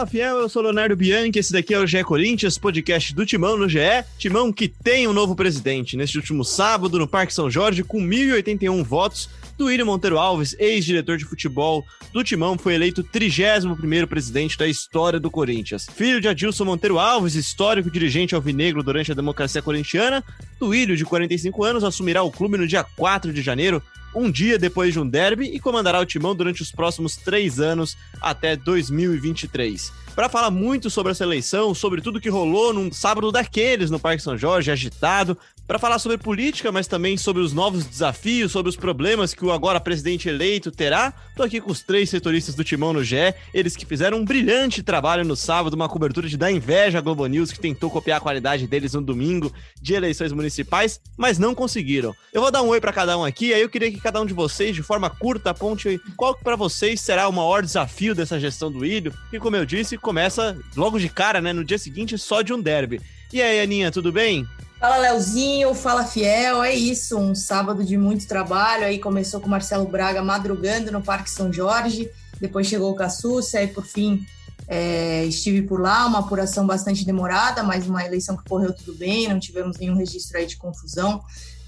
Fala fiel, eu sou Leonardo Bianchi, esse daqui é o GE Corinthians, podcast do Timão no GE. Timão que tem um novo presidente. Neste último sábado, no Parque São Jorge, com 1.081 votos, Duílio Monteiro Alves, ex-diretor de futebol do Timão, foi eleito 31º presidente da história do Corinthians. Filho de Adilson Monteiro Alves, histórico dirigente alvinegro durante a democracia corintiana, Duílio, de 45 anos, assumirá o clube no dia 4 de janeiro, um dia depois de um derby e comandará o timão durante os próximos três anos até 2023. Para falar muito sobre essa eleição, sobre tudo que rolou num sábado daqueles no Parque São Jorge, agitado, para falar sobre política, mas também sobre os novos desafios, sobre os problemas que o agora presidente eleito terá. Tô aqui com os três setoristas do Timão no GE, eles que fizeram um brilhante trabalho no sábado, uma cobertura de dar inveja à Globo News, que tentou copiar a qualidade deles no domingo de eleições municipais, mas não conseguiram. Eu vou dar um oi para cada um aqui, aí eu queria que cada um de vocês, de forma curta, aponte qual para vocês será o maior desafio dessa gestão do Ilho, que como eu disse, começa logo de cara, né, no dia seguinte, só de um derby. E aí, Aninha, tudo bem? Fala Leozinho, fala Fiel, é isso, um sábado de muito trabalho, aí começou com o Marcelo Braga madrugando no Parque São Jorge, depois chegou o Cassucci, aí por fim é, estive por lá, uma apuração bastante demorada, mas uma eleição que correu tudo bem, não tivemos nenhum registro aí de confusão,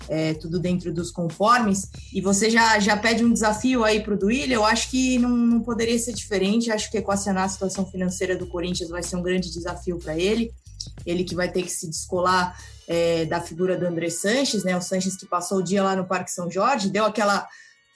é, tudo dentro dos conformes, e você já, já pede um desafio aí para o Duílio, eu acho que não, não poderia ser diferente, acho que equacionar a situação financeira do Corinthians vai ser um grande desafio para ele, ele que vai ter que se descolar é, da figura do André Sanches, né? O Sanches que passou o dia lá no Parque São Jorge, deu aquela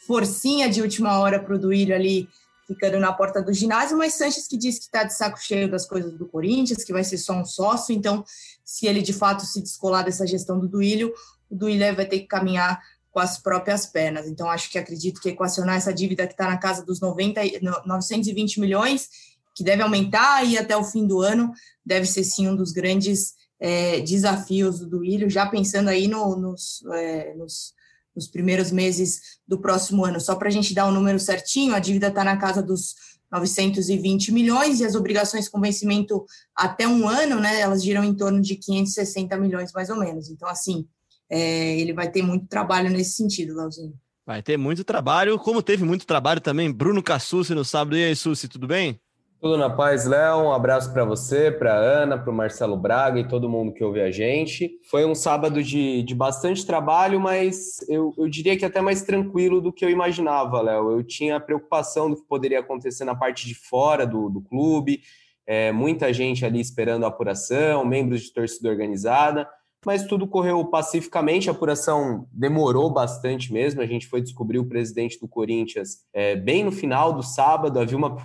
forcinha de última hora para o Duílio ali, ficando na porta do ginásio, mas Sanches que disse que está de saco cheio das coisas do Corinthians, que vai ser só um sócio, então, se ele de fato se descolar dessa gestão do Duílio, o Duílio vai ter que caminhar com as próprias pernas. Então, acho que acredito que equacionar essa dívida que está na casa dos 90, 920 milhões, que deve aumentar e até o fim do ano, deve ser sim um dos grandes é, desafios do Duílio, já pensando aí no, nos, é, nos, nos, primeiros meses do próximo ano. Só para a gente dar o um número certinho, a dívida está na casa dos 920 milhões e as obrigações com vencimento até um ano, né, elas giram em torno de 560 milhões mais ou menos. Então, assim, é, ele vai ter muito trabalho nesse sentido, Leozinho. Vai ter muito trabalho, como teve muito trabalho também, Bruno Cassucci no sábado. E aí, Susi, tudo bem? Tudo na paz, Léo. Um abraço para você, para Ana, para o Marcelo Braga e todo mundo que ouve a gente. Foi um sábado de, de bastante trabalho, mas eu, eu diria que até mais tranquilo do que eu imaginava, Léo. Eu tinha preocupação do que poderia acontecer na parte de fora do, do clube, é, muita gente ali esperando a apuração, membros de torcida organizada, mas tudo correu pacificamente. A apuração demorou bastante mesmo. A gente foi descobrir o presidente do Corinthians é, bem no final do sábado. Havia uma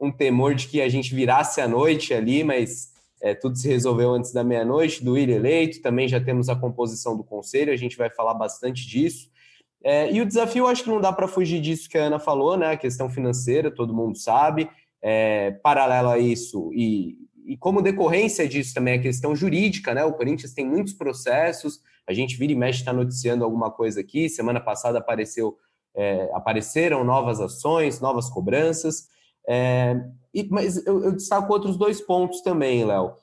um temor de que a gente virasse a noite ali, mas é, tudo se resolveu antes da meia-noite, do ir eleito, também já temos a composição do conselho, a gente vai falar bastante disso. É, e o desafio, acho que não dá para fugir disso que a Ana falou, né? A questão financeira, todo mundo sabe. É, paralelo a isso, e, e como decorrência disso também a questão jurídica, né? O Corinthians tem muitos processos, a gente vira e mexe está noticiando alguma coisa aqui. Semana passada apareceu, é, apareceram novas ações, novas cobranças. É, e, mas eu, eu, destaco outros dois pontos também, Léo.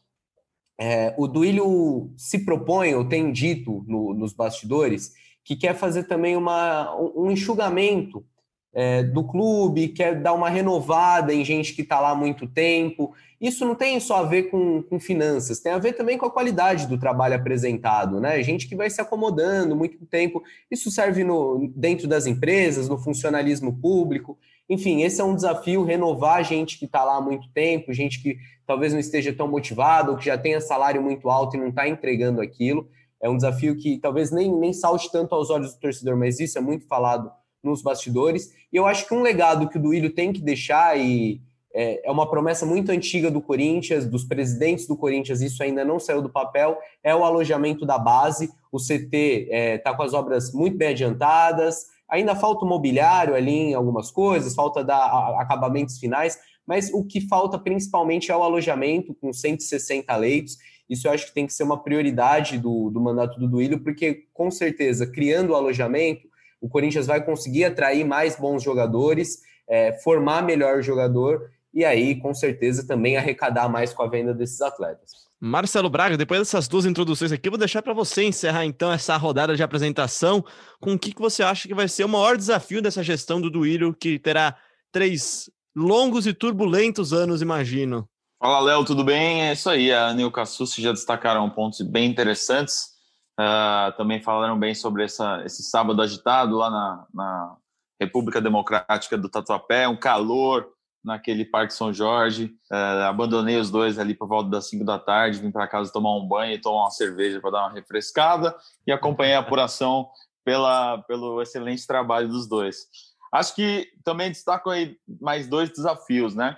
É, o Duílio se propõe, ou tem dito no, nos bastidores, que quer fazer também uma, um enxugamento é, do clube, quer dar uma renovada em gente que está lá há muito tempo. Isso não tem só a ver com, com, finanças, tem a ver também com a qualidade do trabalho apresentado, né? Gente que vai se acomodando muito tempo. Isso serve no, dentro das empresas, no funcionalismo público. Enfim, esse é um desafio, renovar gente que está lá há muito tempo, gente que talvez não esteja tão motivado, ou que já tenha salário muito alto e não está entregando aquilo. É um desafio que talvez nem, nem salte tanto aos olhos do torcedor, mas isso é muito falado nos bastidores. E eu acho que um legado que o Duílio tem que deixar, e é, é uma promessa muito antiga do Corinthians, dos presidentes do Corinthians, isso ainda não saiu do papel, é o alojamento da base. O CT está é, tá com as obras muito bem adiantadas, Ainda falta o mobiliário ali em algumas coisas, falta dar acabamentos finais, mas o que falta principalmente é o alojamento com 160 leitos. Isso eu acho que tem que ser uma prioridade do, do mandato do Duílio, porque com certeza, criando o alojamento, o Corinthians vai conseguir atrair mais bons jogadores, é, formar melhor jogador e aí, com certeza, também arrecadar mais com a venda desses atletas. Marcelo Braga, depois dessas duas introduções aqui, eu vou deixar para você encerrar então essa rodada de apresentação com o que, que você acha que vai ser o maior desafio dessa gestão do Duílio, que terá três longos e turbulentos anos, imagino. Fala, Léo, tudo bem? É isso aí, a Ana e o Cassucci já destacaram pontos bem interessantes. Uh, também falaram bem sobre essa, esse sábado agitado lá na, na República Democrática do Tatuapé, um calor naquele Parque São Jorge. Uh, abandonei os dois ali por volta das 5 da tarde, vim para casa tomar um banho e tomar uma cerveja para dar uma refrescada e acompanhei a apuração pela, pelo excelente trabalho dos dois. Acho que também destaco aí mais dois desafios, né?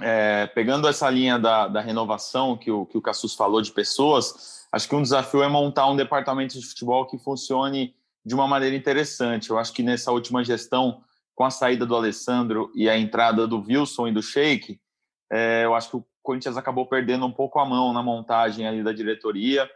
é, pegando essa linha da, da renovação que o, que o Cassus falou de pessoas, acho que um desafio é montar um departamento de futebol que funcione de uma maneira interessante. Eu acho que nessa última gestão, com a saída do Alessandro e a entrada do Wilson e do Sheik, é, eu acho que o Corinthians acabou perdendo um pouco a mão na montagem ali da diretoria,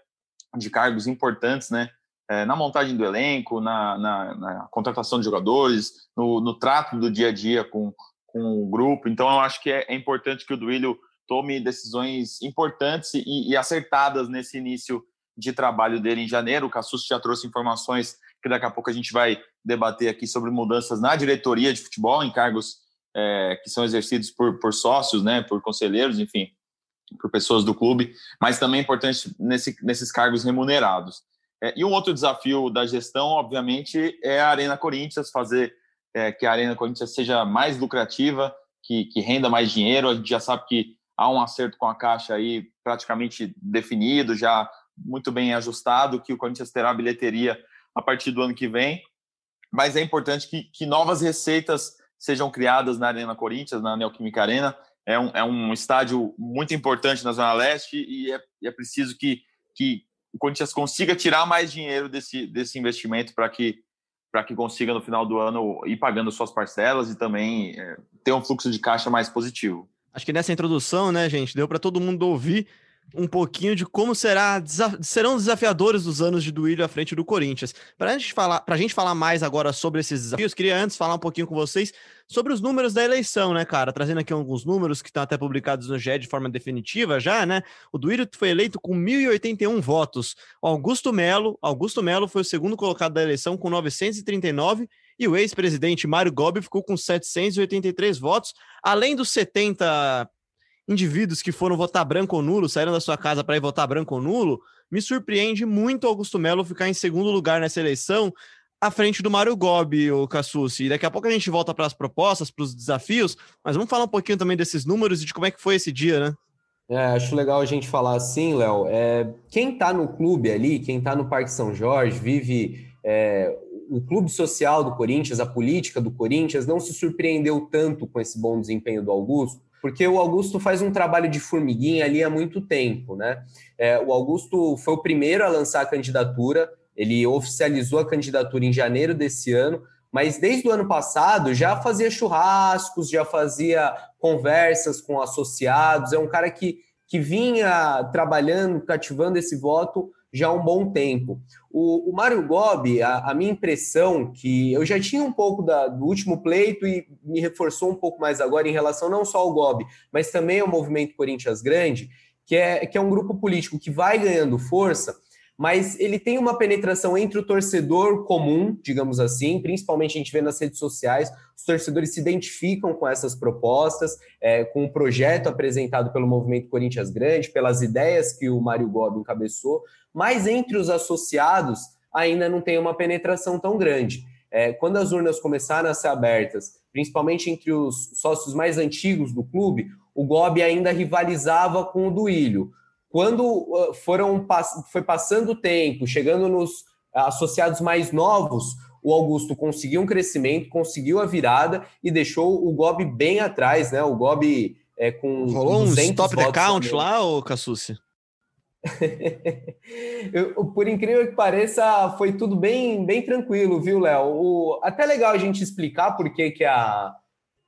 de cargos importantes, né? É, na montagem do elenco, na, na, na contratação de jogadores, no, no trato do dia a dia com, com o grupo. Então, eu acho que é, é importante que o Duílio tome decisões importantes e, e, acertadas nesse início de trabalho dele em janeiro. O Cassus já trouxe informações que daqui a pouco a gente vai debater aqui sobre mudanças na diretoria de futebol, em cargos é, que são exercidos por, por sócios, né, por conselheiros, enfim, por pessoas do clube, mas também é importante nesse, nesses cargos remunerados. É, e um outro desafio da gestão, obviamente, é a Arena Corinthians fazer é, que a Arena Corinthians seja mais lucrativa, que, que renda mais dinheiro. A gente já sabe que há um acerto com a Caixa aí praticamente definido, já muito bem ajustado, que o Corinthians terá bilheteria a partir do ano que vem. Mas é importante que, que novas receitas sejam criadas na Arena Corinthians, na Neoquímica Arena. É um, é um estádio muito importante na Zona Leste e é, é preciso que, que o Corinthians consiga tirar mais dinheiro desse, desse investimento para que para que consiga no final do ano ir pagando suas parcelas e também é, ter um fluxo de caixa mais positivo. Acho que nessa introdução, né, gente, deu para todo mundo ouvir um pouquinho de como será, serão desafiadores os anos de Duílio à frente do Corinthians. Para a gente falar, a gente falar mais agora sobre esses desafios, queria antes falar um pouquinho com vocês sobre os números da eleição, né, cara? Trazendo aqui alguns números que estão até publicados no GE de forma definitiva já, né? O Duílio foi eleito com 1.081 votos. O Augusto Melo, Augusto Melo foi o segundo colocado da eleição com 939 e o ex-presidente Mário Gobi ficou com 783 votos, além dos 70 indivíduos que foram votar branco ou nulo, saíram da sua casa para ir votar branco ou nulo, me surpreende muito Augusto Melo ficar em segundo lugar nessa eleição, à frente do Mário Gobi, o Cassucci. E daqui a pouco a gente volta para as propostas, para os desafios, mas vamos falar um pouquinho também desses números e de como é que foi esse dia, né? É, acho legal a gente falar assim, Léo. É, quem está no clube ali, quem está no Parque São Jorge, vive é, o clube social do Corinthians, a política do Corinthians, não se surpreendeu tanto com esse bom desempenho do Augusto, porque o Augusto faz um trabalho de formiguinha ali há muito tempo, né? É, o Augusto foi o primeiro a lançar a candidatura, ele oficializou a candidatura em janeiro desse ano, mas desde o ano passado já fazia churrascos, já fazia conversas com associados, é um cara que, que vinha trabalhando, cativando esse voto já há um bom tempo. O, o Mário Gobi, a, a, minha impressão, que eu já tinha um pouco da, do último pleito e me reforçou um pouco mais agora em relação não só ao Gobi, mas também ao movimento Corinthians Grande, que é, que é um grupo político que vai ganhando força, mas ele tem uma penetração entre o torcedor comum, digamos assim, principalmente a gente vê nas redes sociais, os torcedores se identificam com essas propostas, é, com o projeto apresentado pelo Movimento Corinthians Grande, pelas ideias que o Mário Gobi encabeçou, mas entre os associados ainda não tem uma penetração tão grande. É, quando as urnas começaram a ser abertas, principalmente entre os sócios mais antigos do clube, o Gobi ainda rivalizava com o Duílio. Quando uh, foram foi passando o tempo, chegando nos associados mais novos, o Augusto conseguiu um crescimento, conseguiu a virada e deixou o Gobi bem atrás, né? O Gobi é, com. Rolou um stop the count lá, ô Cassucci? Eu, por incrível que pareça, foi tudo bem, bem tranquilo, viu, Léo? Até legal a gente explicar por que, que, a,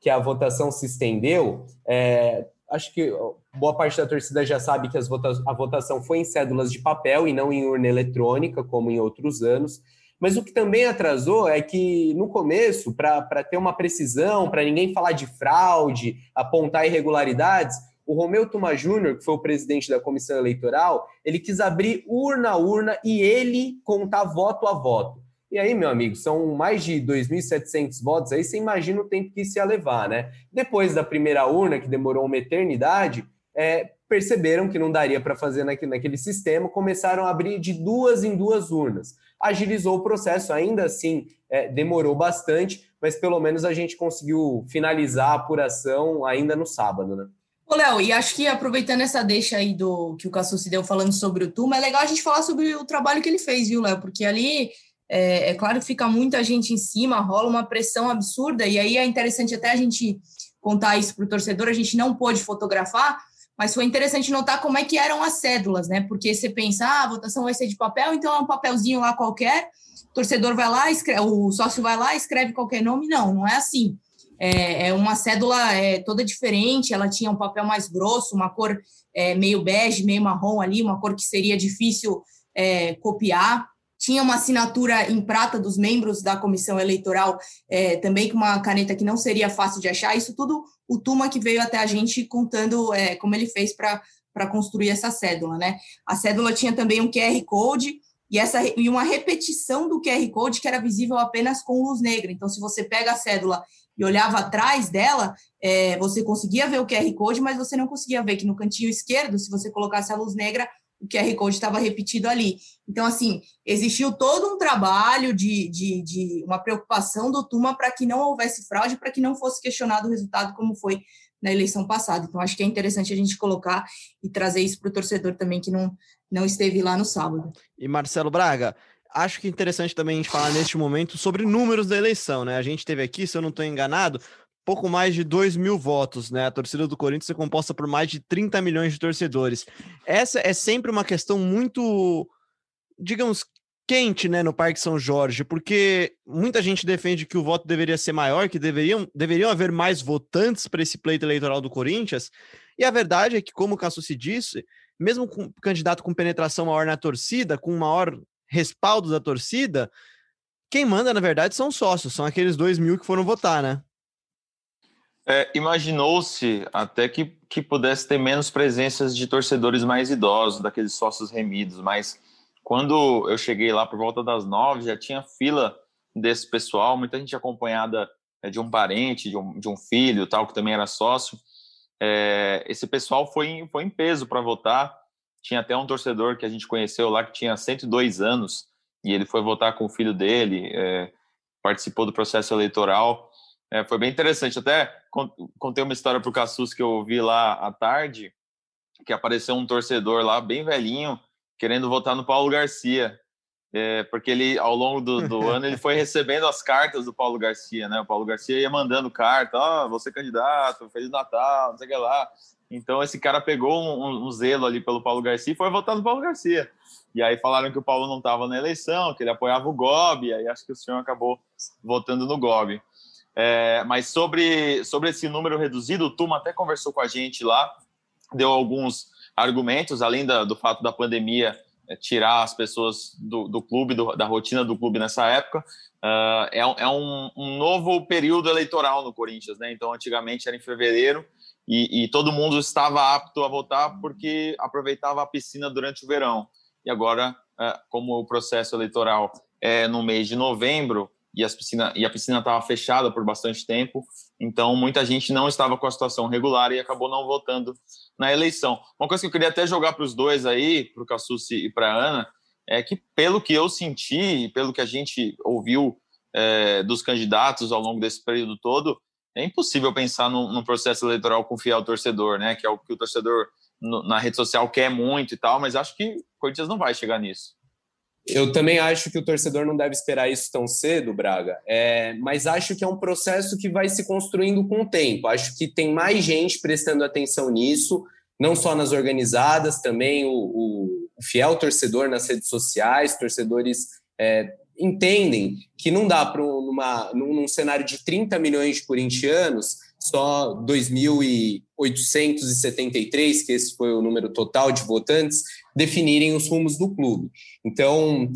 que a votação se estendeu. É, acho que boa parte da torcida já sabe que vota a votação foi em cédulas de papel e não em urna eletrônica, como em outros anos. Mas o que também atrasou é que, no começo, para ter uma precisão, para ninguém falar de fraude, apontar irregularidades, o Romeu Tuma Júnior, que foi o presidente da comissão eleitoral, ele quis abrir urna a urna e ele contar voto a voto. E aí, meu amigo, são mais de 2.700 votos, aí você imagina o tempo que isso ia levar, né? Depois da primeira urna, que demorou uma eternidade, é, perceberam que não daria para fazer naquele, naquele sistema, começaram a abrir de duas em duas urnas. Agilizou o processo, ainda assim é, demorou bastante, mas pelo menos a gente conseguiu finalizar a apuração ainda no sábado, né? Ô, Léo, e acho que aproveitando essa deixa aí do que o Cassu se deu falando sobre o Tuma, é legal a gente falar sobre o trabalho que ele fez, viu, Léo? Porque ali é, é, claro que fica muita gente em cima, rola uma pressão absurda, e aí é interessante até a gente contar isso para o torcedor, a gente não pôde fotografar, mas foi interessante notar como é que eram as cédulas, né? Porque você pensa, ah, a votação vai ser de papel, então é um papelzinho lá qualquer, o torcedor vai lá, escreve, o sócio vai lá, escreve qualquer nome. Não, não é assim. É, é uma cédula é, toda diferente, ela tinha um papel mais grosso, uma cor é, meio bege, meio marrom ali, uma cor que seria difícil é, copiar tinha uma assinatura em prata dos membros da comissão eleitoral, é, também com uma caneta que não seria fácil de achar. Isso tudo o Tuma que veio até a gente contando como ele fez para construir essa cédula, né? A cédula tinha também um QR Code e, essa, e uma repetição do QR Code que era visível apenas com luz negra. Então, se você pega a cédula e olhava atrás dela, é, você conseguia ver o QR Code, mas você não conseguia ver que no cantinho esquerdo, se você colocasse a luz negra, o QR Code estava repetido ali. Então, assim, existiu todo um trabalho de, de, de uma preocupação do Tuma para que não houvesse fraude, para que não fosse questionado o resultado como foi na eleição passada. Então, acho que é interessante a gente colocar e trazer isso para o torcedor também que não, não esteve lá no sábado. E Marcelo Braga, acho que é interessante também a gente falar neste momento sobre números da eleição, né? A gente teve aqui, se eu não estou enganado, pouco mais de 2 mil votos, né? A torcida do Corinthians é composta por mais de 30 milhões de torcedores. Essa é sempre uma questão muito, digamos, quente, né, no Parque São Jorge, porque muita gente defende que o voto deveria ser maior, que deveriam, deveriam haver mais votantes para esse pleito eleitoral do Corinthians. E a verdade é que, como o Casso se disse, mesmo com candidato com penetração maior na torcida, com maior respaldo da torcida, quem manda, na verdade, são os sócios, são aqueles dois mil que foram votar, né? É, Imaginou-se até que, que pudesse ter menos presenças de torcedores mais idosos, daqueles sócios remidos, mas quando eu cheguei lá por volta das nove, já tinha fila desse pessoal, muita gente acompanhada é, de um parente, de um, de um filho, tal, que também era sócio. É, esse pessoal foi, foi em peso para votar. Tinha até um torcedor que a gente conheceu lá que tinha 102 anos e ele foi votar com o filho dele, é, participou do processo eleitoral. É, foi bem interessante. Até contei uma história para o Cassus que eu ouvi lá à tarde, que apareceu um torcedor lá, bem velhinho, querendo votar no Paulo Garcia. É, porque ele, ao longo do, do ano, ele foi recebendo as cartas do Paulo Garcia, né? O Paulo Garcia ia mandando carta, ó, oh, você é candidato, Feliz Natal, não sei o que lá. Então, esse cara pegou um, um, zelo ali pelo Paulo Garcia e foi votar no Paulo Garcia. E aí falaram que o Paulo não estava na eleição, que ele apoiava o Gobi, aí acho que o senhor acabou votando no Gobi. É, mas sobre, sobre esse número reduzido, o Tuma até conversou com a gente lá, deu alguns argumentos, além da, do fato da pandemia é, tirar as pessoas do, do clube, do, da rotina do clube nessa época. Uh, é, é um, um, novo período eleitoral no Corinthians, né? Então, antigamente era em fevereiro e, e, todo mundo estava apto a votar porque aproveitava a piscina durante o verão. E agora, uh, como o processo eleitoral é no mês de novembro, e, as piscina, e a piscina estava fechada por bastante tempo, então muita gente não estava com a situação regular e acabou não votando na eleição. Uma coisa que eu queria até jogar para os dois aí, para o Cassucci e para a Ana, é que pelo que eu senti, pelo que a gente ouviu é, dos candidatos ao longo desse período todo, é impossível pensar num, num processo eleitoral com fiel torcedor, né? Que é o que o torcedor no, na rede social quer muito e tal, mas acho que o Corinthians não vai chegar nisso. Eu também acho que o torcedor não deve esperar isso tão cedo, Braga, é, mas acho que é um processo que vai se construindo com o tempo. Acho que tem mais gente prestando atenção nisso, não só nas organizadas, também o, o, fiel torcedor nas redes sociais, torcedores é, entendem que não dá para num, num cenário de 30 milhões de corintianos só 2.873, que esse foi o número total de votantes, definirem os rumos do clube. Então,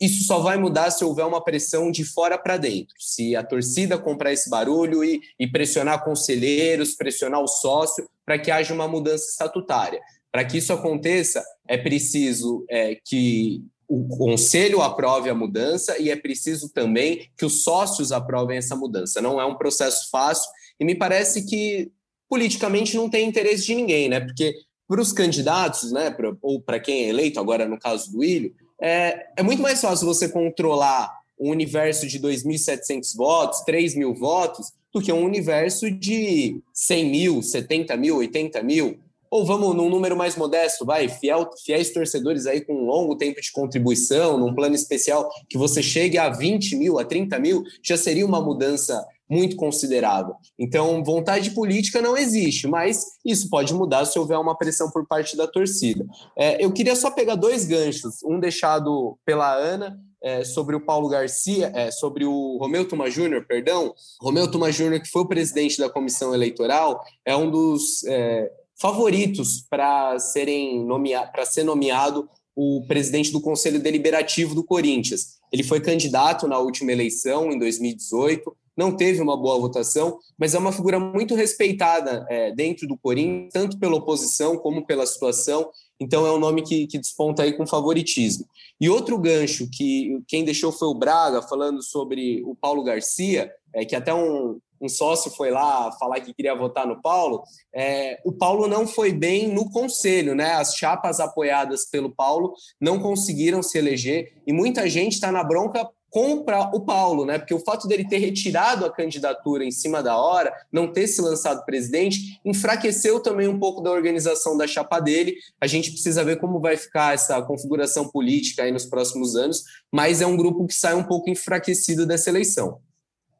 isso só vai mudar se houver uma pressão de fora para dentro. Se a torcida comprar esse barulho e, e pressionar conselheiros, pressionar o sócio, para que haja uma mudança estatutária. Para que isso aconteça, é preciso é, que o conselho aprove a mudança e é preciso também que os sócios aprovem essa mudança. Não é um processo fácil e me parece que politicamente não tem interesse de ninguém, né? Porque para os candidatos, né, pra, ou para quem é eleito, agora no caso do Ilho, é, é muito mais fácil você controlar um universo de 2.700 votos, 3 mil votos, do que um universo de 100 mil, 70 mil, 80 mil. Ou vamos num número mais modesto, vai, fiel, fiéis torcedores aí com um longo tempo de contribuição, num plano especial que você chegue a 20 mil, a 30 mil, já seria uma mudança muito considerável. Então, vontade política não existe, mas isso pode mudar se houver uma pressão por parte da torcida. É, eu queria só pegar dois ganchos, um deixado pela Ana é, sobre o Paulo Garcia, é, sobre o Romeu Tuma Júnior, perdão. Romeu Tuma Júnior, que foi o presidente da comissão eleitoral, é um dos é, favoritos para serem para ser nomeado o presidente do Conselho Deliberativo do Corinthians. Ele foi candidato na última eleição, em 2018, não teve uma boa votação, mas é uma figura muito respeitada é, dentro do Corinthians, tanto pela oposição como pela situação. Então é um nome que, que desponta aí com favoritismo. E outro gancho que quem deixou foi o Braga, falando sobre o Paulo Garcia, é, que até um, um sócio foi lá falar que queria votar no Paulo, é, o Paulo não foi bem no conselho, né? As chapas apoiadas pelo Paulo não conseguiram se eleger e muita gente está na bronca compra o Paulo, né? Porque o fato dele ter retirado a candidatura em cima da hora, não ter se lançado presidente, enfraqueceu também um pouco da organização da chapa dele. A gente precisa ver como vai ficar essa configuração política aí nos próximos anos, mas é um grupo que sai um pouco enfraquecido dessa eleição.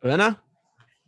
Ana?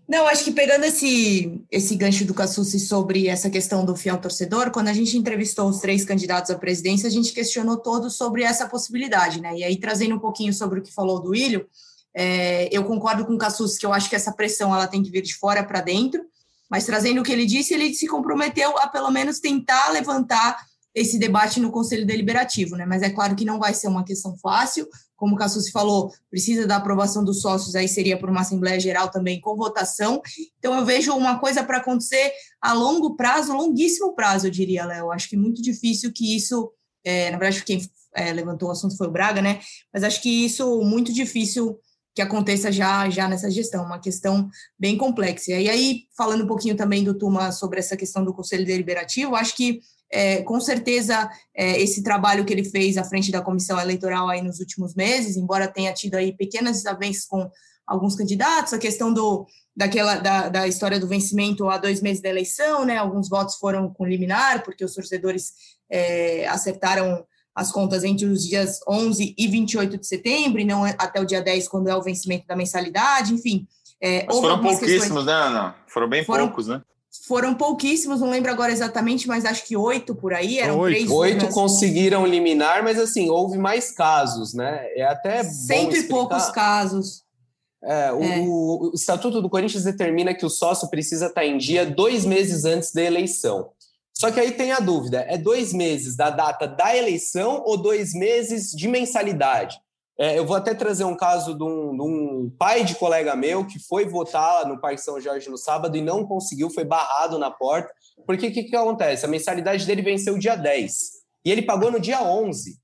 Não, acho que pegando esse, esse gancho do Cassucci sobre essa questão do fiel torcedor, quando a gente entrevistou os três candidatos à presidência, a gente questionou todos sobre essa possibilidade, né? E aí, trazendo um pouquinho sobre o que falou do Ilho, é, eu concordo com o Cassucci que eu acho que essa pressão ela tem que vir de fora para dentro, mas trazendo o que ele disse, ele se comprometeu a pelo menos tentar levantar esse debate no Conselho Deliberativo, né? Mas é claro que não vai ser uma questão fácil, como o Cassus falou, precisa da aprovação dos sócios, aí seria por uma Assembleia Geral também com votação. Então eu vejo uma coisa para acontecer a longo prazo, longuíssimo prazo, eu diria, Léo. Acho que é muito difícil que isso, é, na verdade, quem é, levantou o assunto foi o Braga, né? Mas acho que isso muito difícil que aconteça já já nessa gestão, uma questão bem complexa. E aí, falando um pouquinho também do Tuma sobre essa questão do Conselho Deliberativo, acho que é, com certeza é, esse trabalho que ele fez à frente da comissão eleitoral aí nos últimos meses, embora tenha tido aí pequenas desavenças com alguns candidatos, a questão do daquela da, da história do vencimento há dois meses da eleição, né? Alguns votos foram com liminar porque os torcedores é, acertaram as contas entre os dias 11 e 28 de setembro, e não até o dia 10, quando é o vencimento da mensalidade, enfim. É, Mas foram pouquíssimos, questões... né, Ana? Foram bem foram, poucos, né? Foram pouquíssimos, não lembro agora exatamente, mas acho que oito por aí, eram oito. três. Oito conseguiram eliminar, mas assim, houve mais casos, né? É até Cento e poucos casos. É, o, é. o, Estatuto do Corinthians determina que o sócio precisa estar em dia dois meses antes da eleição. Só que aí tem a dúvida: é dois meses da data da eleição ou dois meses de mensalidade? É, eu vou até trazer um caso de um, de um, pai de colega meu que foi votar no Parque São Jorge no sábado e não conseguiu, foi barrado na porta. Porque o que, que acontece? A mensalidade dele venceu dia 10 e ele pagou no dia 11.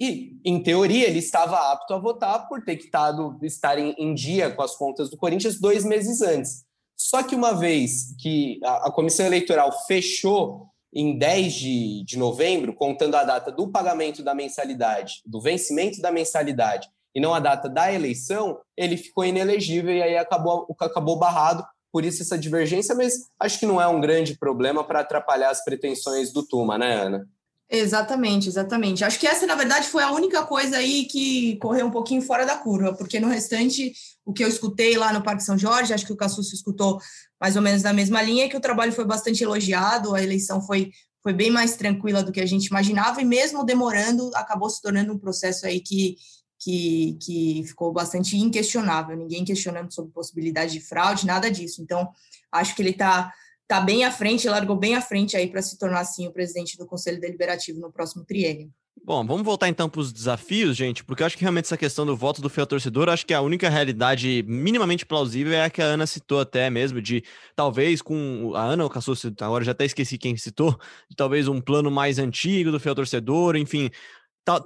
E, em teoria, ele estava apto a votar por ter que tado, estar em, em dia com as contas do Corinthians dois meses antes. Só que uma vez que a, a comissão eleitoral fechou em 10 de, de novembro, contando a data do pagamento da mensalidade, do vencimento da mensalidade, e não a data da eleição, ele ficou inelegível e aí acabou, acabou barrado. Por isso essa divergência, mas acho que não é um grande problema para atrapalhar as pretensões do Tuma, né, Ana? Exatamente, exatamente. Acho que essa, na verdade, foi a única coisa aí que correu um pouquinho fora da curva, porque no restante, o que eu escutei lá no Parque São Jorge, acho que o Cassucci escutou mais ou menos na mesma linha, que o trabalho foi bastante elogiado, a eleição foi, foi bem mais tranquila do que a gente imaginava, e mesmo demorando, acabou se tornando um processo aí que, que, que ficou bastante inquestionável, ninguém questionando sobre possibilidade de fraude, nada disso. Então, acho que ele está está bem à frente, largou bem à frente aí para se tornar assim o presidente do Conselho Deliberativo no próximo triênio. Bom, vamos voltar então para os desafios, gente, porque eu acho que realmente essa questão do voto do fiel torcedor, acho que a única realidade minimamente plausível é a que a Ana citou até mesmo, de talvez com a Ana ou Cassus, agora já até esqueci quem citou, de talvez um plano mais antigo do fiel torcedor, enfim,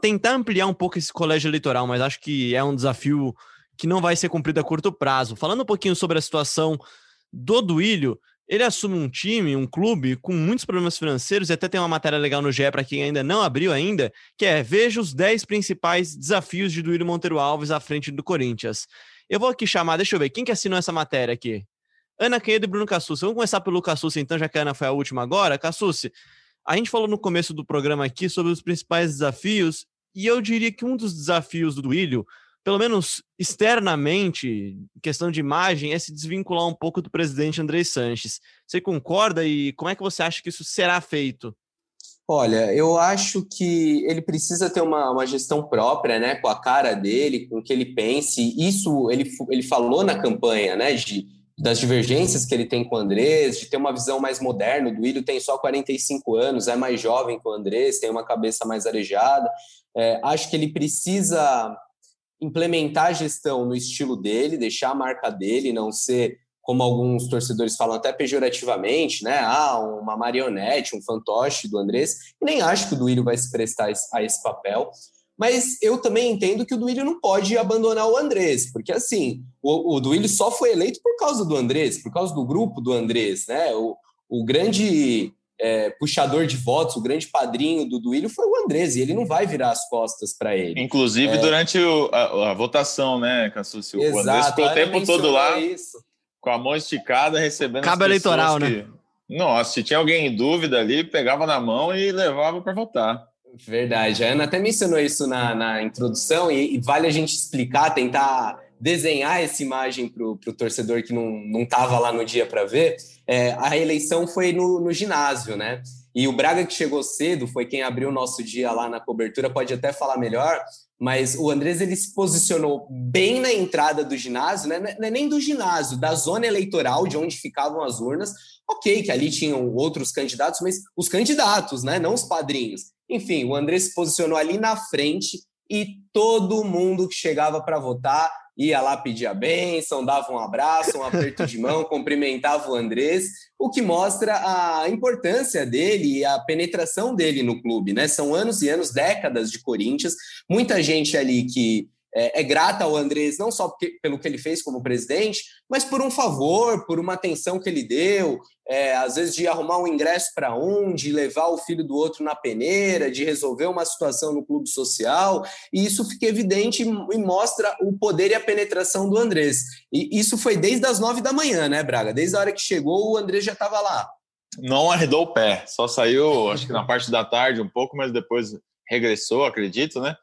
tentar ampliar um pouco esse colégio eleitoral, mas acho que é um desafio que não vai ser cumprido a curto prazo. Falando um pouquinho sobre a situação do Duílio, ele assume um time, um clube com muitos problemas financeiros, e até tem uma matéria legal no GE para quem ainda não abriu ainda, que é Veja os 10 principais desafios de Duílio Monteiro Alves à frente do Corinthians. Eu vou aqui chamar, deixa eu ver, quem que assinou essa matéria aqui? Ana Canhedo e Bruno Cassucci. Vamos começar pelo Cassucci, então, já que a Ana foi a última agora. Cassucci, a gente falou no começo do programa aqui sobre os principais desafios, e eu diria que um dos desafios do Duílio pelo menos externamente, questão de imagem, é se desvincular um pouco do presidente André Sanches. Você concorda e como é que você acha que isso será feito? Olha, eu acho que ele precisa ter uma, uma gestão própria, né, com a cara dele, com o que ele pense. Isso ele, ele falou na campanha, né, de, das divergências que ele tem com o Andrés, de ter uma visão mais moderna. O Duílio tem só 45 anos, é mais jovem que o Andrés, tem uma cabeça mais arejada. É, acho que ele precisa implementar a gestão no estilo dele, deixar a marca dele, não ser como alguns torcedores falam até pejorativamente, né? Ah, uma marionete, um fantoche do Andrés. Nem acho que o Duílio vai se prestar a esse papel. Mas eu também entendo que o Duílio não pode abandonar o Andrés, porque assim, o, o Duílio só foi eleito por causa do Andrés, por causa do grupo do Andrés, né? O, o grande é, puxador de votos, o grande padrinho do Duílio foi o Andrés, e ele não vai virar as costas para ele. Inclusive é... durante o, a, a, votação, né, Cassucci? O Andrés ficou o tempo todo lá isso. com a mão esticada, recebendo. Cabo eleitoral, que... né? Nossa, se tinha alguém em dúvida ali, pegava na mão e levava para votar. Verdade. A Ana até mencionou isso na, na introdução, e, e vale a gente explicar, tentar desenhar essa imagem para o torcedor que não estava lá no dia para ver, é, a eleição foi no, no, ginásio, né? E o Braga que chegou cedo, foi quem abriu o nosso dia lá na cobertura, pode até falar melhor, mas o Andrés ele se posicionou bem na entrada do ginásio, né? É nem do ginásio, da zona eleitoral, de onde ficavam as urnas. Ok, que ali tinham outros candidatos, mas os candidatos, né? Não os padrinhos. Enfim, o Andrés se posicionou ali na frente e todo mundo que chegava para votar ia lá pedir a benção, dava um abraço, um aperto de mão, cumprimentava o Andrés, o que mostra a importância dele e a penetração dele no clube, né? São anos e anos, décadas de Corinthians, muita gente ali que é, é grata ao Andrés, não só porque, pelo que ele fez como presidente, mas por um favor, por uma atenção que ele deu, é, às vezes de arrumar um ingresso para um, de levar o filho do outro na peneira, de resolver uma situação no clube social, e isso fica evidente e mostra o poder e a penetração do Andrés. E isso foi desde as nove da manhã, né, Braga? Desde a hora que chegou, o Andrés já estava lá. Não arredou o pé, só saiu, acho que na parte da tarde um pouco, mas depois regressou, acredito, né?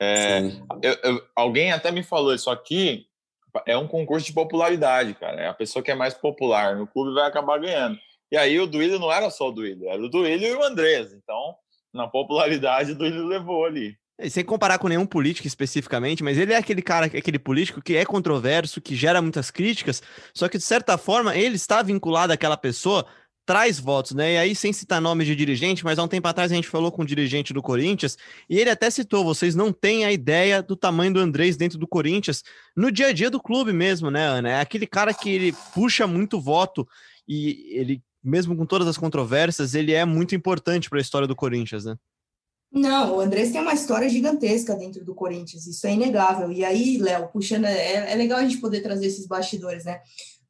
É, eu, eu, alguém até me falou isso aqui é um concurso de popularidade, cara. É a pessoa que é mais popular no clube vai acabar ganhando. E aí o Duílio não era só o Duílio, era o Duílio e o Andrés. Então, na popularidade, o Duílio levou ali. E sem comparar com nenhum político especificamente, mas ele é aquele cara, aquele político que é controverso, que gera muitas críticas, só que de certa forma ele está vinculado àquela pessoa traz votos, né? E aí, sem citar nomes de dirigente, mas há um tempo atrás a gente falou com um dirigente do Corinthians, e ele até citou: vocês não têm a ideia do tamanho do Andrés dentro do Corinthians, no dia a dia do clube mesmo, né, Ana? É aquele cara que ele puxa muito voto e ele, mesmo com todas as controvérsias, ele é muito importante para a história do Corinthians, né? Não, o Andrés tem uma história gigantesca dentro do Corinthians, isso é inegável. E aí, Léo, puxando, é, é legal a gente poder trazer esses bastidores, né?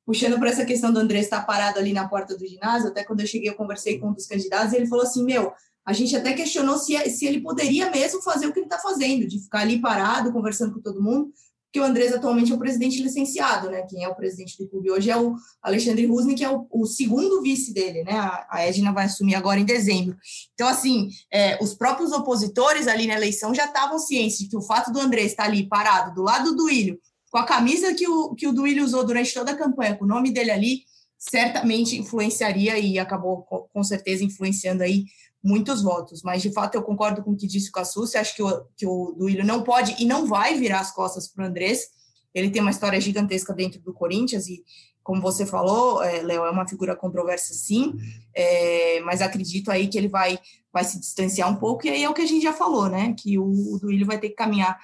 Puxando para essa questão do André estar parado ali na porta do ginásio, até quando eu cheguei, eu conversei com um dos candidatos e ele falou assim: Meu, a gente até questionou se, se ele poderia mesmo fazer o que ele está fazendo, de ficar ali parado, conversando com todo mundo, porque o Andrés atualmente é o presidente licenciado, né? Quem é o presidente do clube hoje é o Alexandre Rusni, que é o, o segundo vice dele, né? A, a, Edna vai assumir agora em dezembro. Então, assim, é, os próprios opositores ali na eleição já estavam cientes de que o fato do Andrés estar ali parado do lado do Ilho com a camisa que o, que o Duílio usou durante toda a campanha, com o nome dele ali, certamente influenciaria e acabou com certeza influenciando aí muitos votos. Mas, de fato, eu concordo com o que disse o Cassucci, acho que o, que o Duílio não pode e não vai virar as costas para o Andrés. Ele tem uma história gigantesca dentro do Corinthians e, como você falou, é, Léo, é uma figura controversa sim, é, mas acredito aí que ele vai, vai se distanciar um pouco, e aí é o que a gente já falou, né? Que o, o Duílio vai ter que caminhar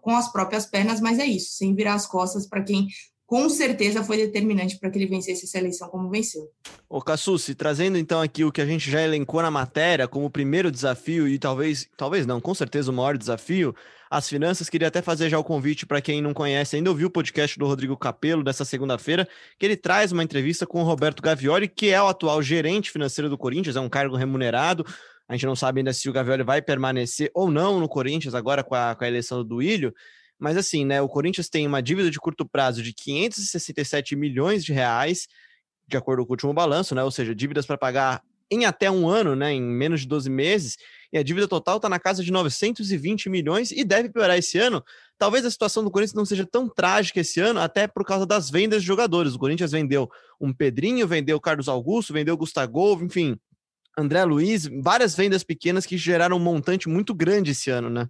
com as próprias pernas, mas é isso, sem virar as costas para quem com certeza foi determinante para que ele vencesse essa eleição como venceu. Ô Cassucci, trazendo então aqui o que a gente já elencou na matéria como o primeiro desafio e talvez, talvez não, com certeza o maior desafio, as finanças, queria até fazer já o convite para quem não conhece, ainda ouviu o podcast do Rodrigo Capello dessa segunda-feira, que ele traz uma entrevista com o Roberto Gavioli, que é o atual gerente financeiro do Corinthians, é um cargo remunerado, a gente não sabe ainda se o Gavioli vai permanecer ou não no Corinthians agora com a, com a eleição do Duílio, mas assim, né, o Corinthians tem uma dívida de curto prazo de 567 milhões de reais, de acordo com o último balanço, né? Ou seja, dívidas para pagar em até um ano, né, em menos de 12 meses, e a dívida total está na casa de 920 milhões e deve piorar esse ano. Talvez a situação do Corinthians não seja tão trágica esse ano, até por causa das vendas de jogadores. O Corinthians vendeu um Pedrinho, vendeu Carlos Augusto, vendeu Gustavo, enfim, André Luiz, várias vendas pequenas que geraram um montante muito grande esse ano, né?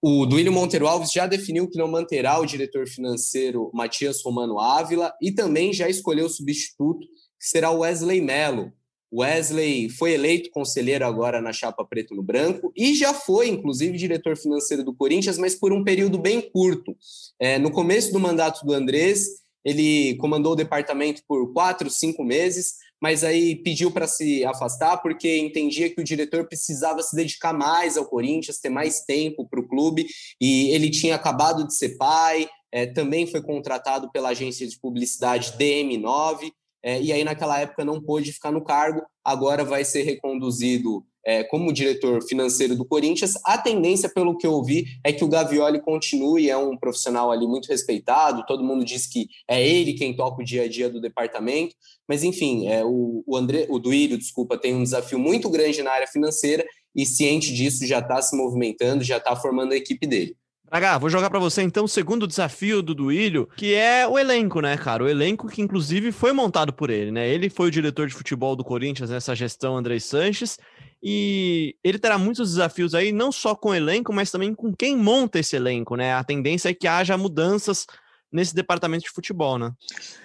O Duílio Monteiro Alves já definiu que não manterá o diretor financeiro Matias Romano Ávila e também já escolheu o substituto, que será o Wesley Mello. Wesley foi eleito conselheiro agora na chapa preto no branco e já foi, inclusive, diretor financeiro do Corinthians, mas por um período bem curto. É, no começo do mandato do Andrés, ele comandou o departamento por quatro, cinco meses, mas aí pediu para se afastar porque entendia que o diretor precisava se dedicar mais ao Corinthians, ter mais tempo para o clube, e ele tinha acabado de ser pai, é, também foi contratado pela agência de publicidade DM9, é, e aí naquela época não pôde ficar no cargo, agora vai ser reconduzido é, como diretor financeiro do Corinthians. A tendência, pelo que eu ouvi, é que o Gavioli continue, é um profissional ali muito respeitado, todo mundo diz que é ele quem toca o dia a dia do departamento, mas enfim, é, o, o André, o Duílio, desculpa, tem um desafio muito grande na área financeira e ciente disso já está se movimentando, já está formando a equipe dele. Braga, vou jogar para você então o segundo desafio do Duílio, que é o elenco, né, cara? O elenco que inclusive foi montado por ele, né? Ele foi o diretor de futebol do Corinthians nessa gestão André Sanches e ele terá muitos desafios aí, não só com o elenco, mas também com quem monta esse elenco, né? A tendência é que haja mudanças nesse departamento de futebol, né?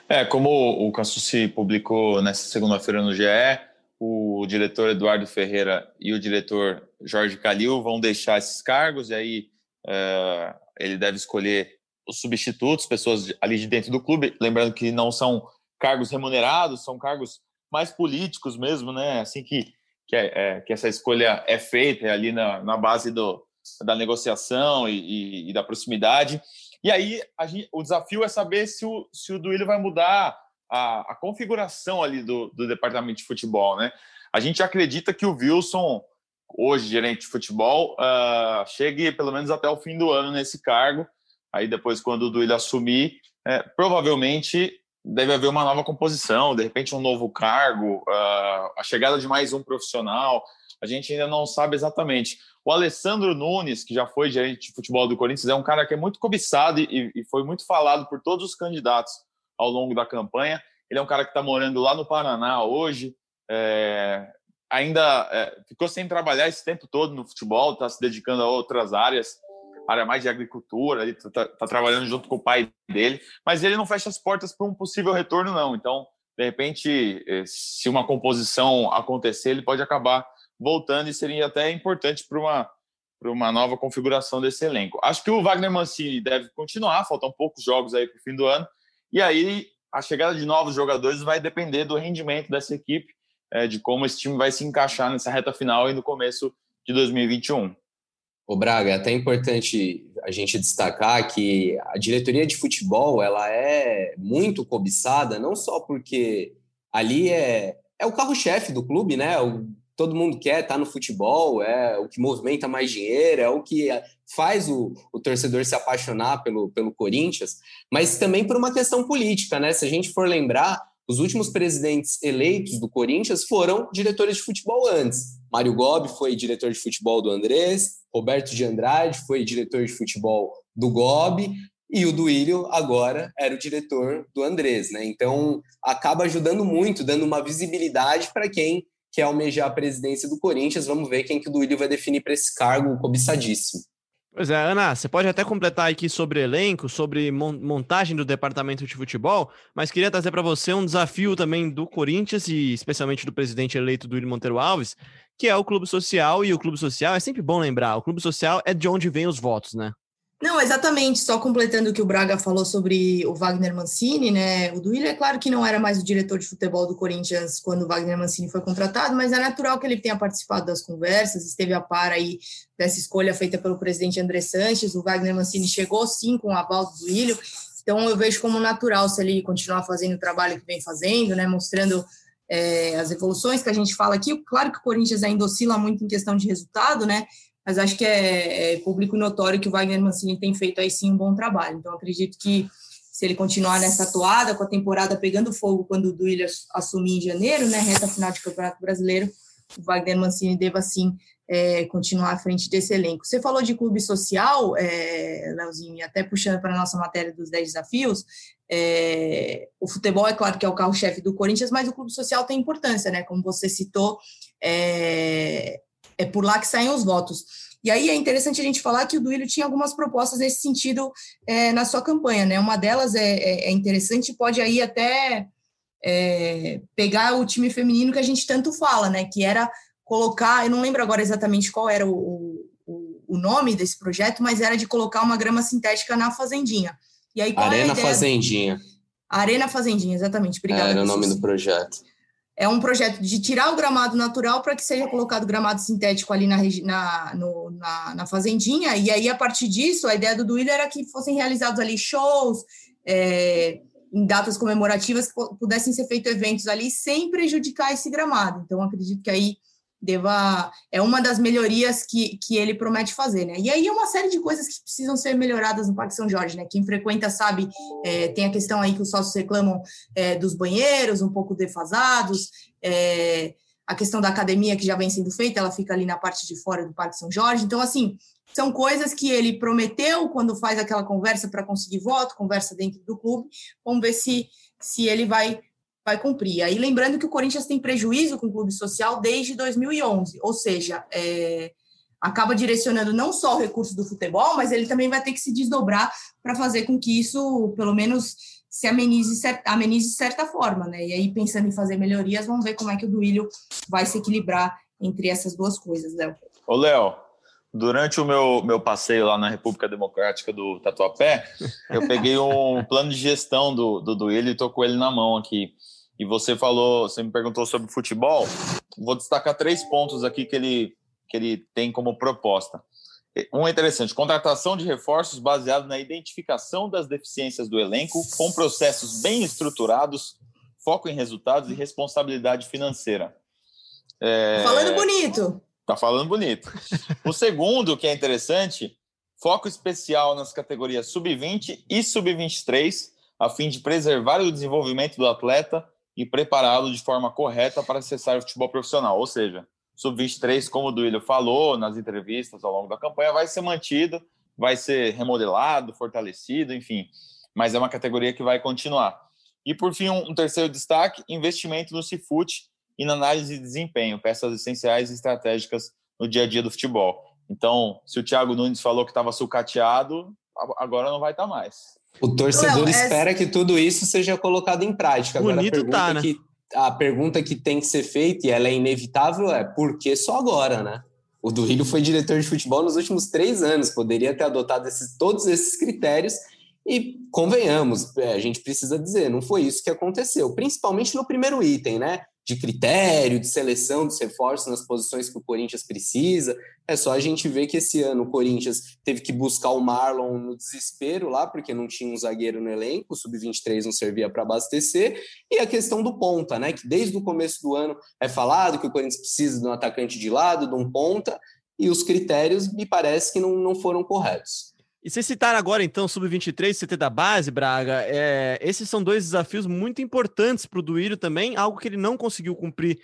É, como o Cassucci publicou nessa segunda-feira no GE, o diretor Eduardo Ferreira e o diretor Jorge Calil vão deixar esses cargos, e aí é, ele deve escolher os substitutos, pessoas ali de dentro do clube, lembrando que não são cargos remunerados, são cargos mais políticos mesmo, né? Assim que que, é, é, que essa escolha é feita ali na, na base do, da negociação e, e, e da proximidade. E aí gente, o desafio é saber se o, se o Duílio vai mudar a, a configuração ali do, do departamento de futebol, né? A gente acredita que o Wilson, hoje gerente de futebol, uh, chegue pelo menos até o fim do ano nesse cargo. Aí depois, quando o Duílio assumir, é, provavelmente deve haver uma nova composição, de repente um novo cargo, uh, a chegada de mais um profissional. A gente ainda não sabe exatamente. O Alessandro Nunes, que já foi gerente de futebol do Corinthians, é um cara que é muito cobiçado e, e foi muito falado por todos os candidatos ao longo da campanha. Ele é um cara que está morando lá no Paraná hoje, é, ainda é, ficou sem trabalhar esse tempo todo no futebol, está se dedicando a outras áreas área mais de agricultura, ele está tá trabalhando junto com o pai dele, mas ele não fecha as portas para um possível retorno, não. Então, de repente, eh, se uma composição acontecer, ele pode acabar voltando e seria até importante para uma, uma nova configuração desse elenco. Acho que o Wagner Mancini deve continuar, faltam poucos jogos aí para o fim do ano, e aí a chegada de novos jogadores vai depender do rendimento dessa equipe, é, de como esse time vai se encaixar nessa reta final e no começo de 2021. O Braga, é até importante a gente destacar que a diretoria de futebol ela é muito cobiçada, não só porque ali é, é o carro-chefe do clube, né? O, todo mundo quer estar tá no futebol, é o que movimenta mais dinheiro, é o que faz o, o torcedor se apaixonar pelo, pelo Corinthians, mas também por uma questão política, né? Se a gente for lembrar, os últimos presidentes eleitos do Corinthians foram diretores de futebol antes. Mário Gobi foi diretor de futebol do Andrés, Roberto de Andrade foi diretor de futebol do Gobi e o Duílio agora era o diretor do Andrés, né? Então acaba ajudando muito, dando uma visibilidade para quem quer almejar a presidência do Corinthians. Vamos ver quem que o Duílio vai definir para esse cargo cobiçadíssimo. Pois é, Ana, você pode até completar aqui sobre elenco, sobre montagem do departamento de futebol, mas queria trazer para você um desafio também do Corinthians e especialmente do presidente eleito do Monteiro Alves, que é o clube social, e o clube social é sempre bom lembrar, o clube social é de onde vêm os votos, né? Não, exatamente. Só completando o que o Braga falou sobre o Wagner Mancini, né? O Duílio é claro que não era mais o diretor de futebol do Corinthians quando o Wagner Mancini foi contratado, mas é natural que ele tenha participado das conversas, esteve a par aí dessa escolha feita pelo presidente André Sanches. O Wagner Mancini chegou sim com o aval do Duílio, então eu vejo como natural se ele continuar fazendo o trabalho que vem fazendo, né? Mostrando é, as evoluções que a gente fala aqui. Claro que o Corinthians ainda oscila muito em questão de resultado, né? Mas acho que é, é, público notório que o Wagner Mancini tem feito aí sim um bom trabalho. Então, acredito que se ele continuar nessa toada, com a temporada pegando fogo quando o Duílio assumir em janeiro, né, reta final de Campeonato Brasileiro, o Wagner Mancini deva sim é, continuar à frente desse elenco. Você falou de clube social, é, Leozinho, e até puxando para a nossa matéria dos 10 desafios, é, o futebol é claro que é o carro-chefe do Corinthians, mas o clube social tem importância, né? Como você citou, é, é por lá que saem os votos. E aí é interessante a gente falar que o Duílio tinha algumas propostas nesse sentido é, na sua campanha, né? Uma delas é, é, é interessante, pode aí até é, pegar o time feminino que a gente tanto fala, né? Que era colocar, eu não lembro agora exatamente qual era o, o, o nome desse projeto, mas era de colocar uma grama sintética na fazendinha. E aí, Arena Fazendinha. Arena Fazendinha, exatamente. Obrigada. Era o nome do projeto é um projeto de tirar o gramado natural para que seja colocado gramado sintético ali na, na, no, na, na, fazendinha, e aí, a partir disso, a ideia do Duílio era que fossem realizados ali shows, é, em datas comemorativas, que pudessem ser feitos eventos ali sem prejudicar esse gramado. Então, acredito que aí deva é uma das melhorias que, que ele promete fazer, né? E aí é uma série de coisas que precisam ser melhoradas no Parque São Jorge, né? Quem frequenta sabe, é, tem a questão aí que os sócios reclamam é, dos banheiros, um pouco defasados, é, a questão da academia que já vem sendo feita, ela fica ali na parte de fora do Parque São Jorge. Então, assim, são coisas que ele prometeu quando faz aquela conversa para conseguir voto, conversa dentro do clube. Vamos ver se, se ele vai vai cumprir. Aí lembrando que o Corinthians tem prejuízo com o clube social desde 2011, ou seja, é, acaba direcionando não só o recurso do futebol, mas ele também vai ter que se desdobrar para fazer com que isso, pelo menos, se amenize, amenize de certa forma, né? E aí, pensando em fazer melhorias, vamos ver como é que o Duílio vai se equilibrar entre essas duas coisas, Léo. Ô, Léo, Durante o meu, meu passeio lá na República Democrática do Tatuapé, eu peguei um plano de gestão do, do Duílio e estou com ele na mão aqui e você falou, você me perguntou sobre futebol, vou destacar três pontos aqui que ele, que ele tem como proposta. Um é interessante, contratação de reforços baseado na identificação das deficiências do elenco, com processos bem estruturados, foco em resultados e responsabilidade financeira. É... Falando bonito. Tá falando bonito. O segundo, que é interessante, foco especial nas categorias sub-20 e sub-23, a fim de preservar o desenvolvimento do atleta e prepará-lo de forma correta para acessar o futebol profissional. Ou seja, sub-23, como o Duílio falou nas entrevistas ao longo da campanha, vai ser mantido, vai ser remodelado, fortalecido, enfim. Mas é uma categoria que vai continuar. E por fim, um, terceiro destaque: investimento no Cifute e na análise de desempenho, peças essenciais e estratégicas no dia a dia do futebol. Então, se o Thiago Nunes falou que estava sucateado, agora não vai estar mais. O torcedor é espera que tudo isso seja colocado em prática. Agora, Bonito a pergunta, tá, né? que, a pergunta que tem que ser feita, e ela é inevitável, é por que só agora, né? O Duílio foi diretor de futebol nos últimos três anos, poderia ter adotado esses, todos esses critérios e convenhamos, é, a gente precisa dizer, não foi isso que aconteceu, principalmente no primeiro item, né? De critério, de seleção dos reforços nas posições que o Corinthians precisa. É só a gente ver que esse ano o Corinthians teve que buscar o Marlon no desespero lá, porque não tinha um zagueiro no elenco, o sub-23 não servia para abastecer, e a questão do ponta, né? Que desde o começo do ano é falado que o Corinthians precisa de um atacante de lado, de um ponta, e os critérios me parece que não, não foram corretos. E vocês citaram agora, então, Sub-23, CT da base, Braga. É, esses são dois desafios muito importantes para o Duílio também, algo que ele não conseguiu cumprir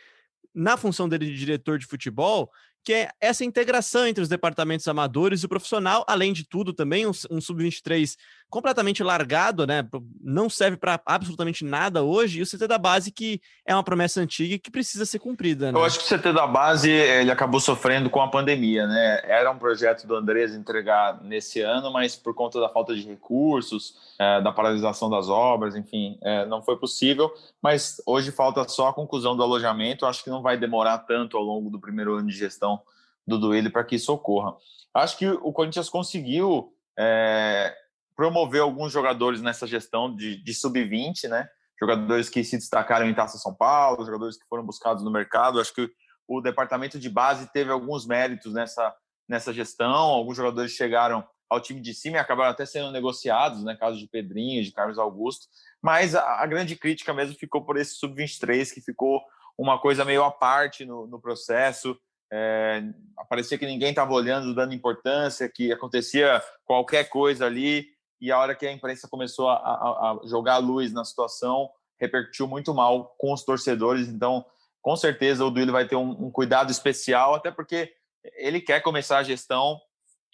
na função dele de diretor de futebol, que é essa integração entre os departamentos amadores e o profissional, além de tudo também um, um sub-23 completamente largado, né? Não serve para absolutamente nada hoje, e o CT da base que é uma promessa antiga e que precisa ser cumprida. Né? Eu acho que o CT da base ele acabou sofrendo com a pandemia, né? Era um projeto do Andrés entregar nesse ano, mas por conta da falta de recursos, é, da paralisação das obras, enfim, é, não foi possível. Mas hoje falta só a conclusão do alojamento. Acho que não vai demorar tanto ao longo do primeiro ano de gestão do Duílio para que isso ocorra. Acho que o Corinthians conseguiu é, promoveu alguns jogadores nessa gestão de, de sub-20, né? Jogadores que se destacaram em Taça São Paulo, jogadores que foram buscados no mercado. Acho que o departamento de base teve alguns méritos nessa, nessa gestão. Alguns jogadores chegaram ao time de cima e acabaram até sendo negociados, né? Caso de Pedrinho, de Carlos Augusto. Mas a, a grande crítica mesmo ficou por esse sub-23, que ficou uma coisa meio à parte no, no processo. É, parecia que ninguém estava olhando, dando importância, que acontecia qualquer coisa ali e a hora que a imprensa começou a, a, a jogar a luz na situação, repercutiu muito mal com os torcedores. Então, com certeza, o Duílio vai ter um, um, cuidado especial, até porque ele quer começar a gestão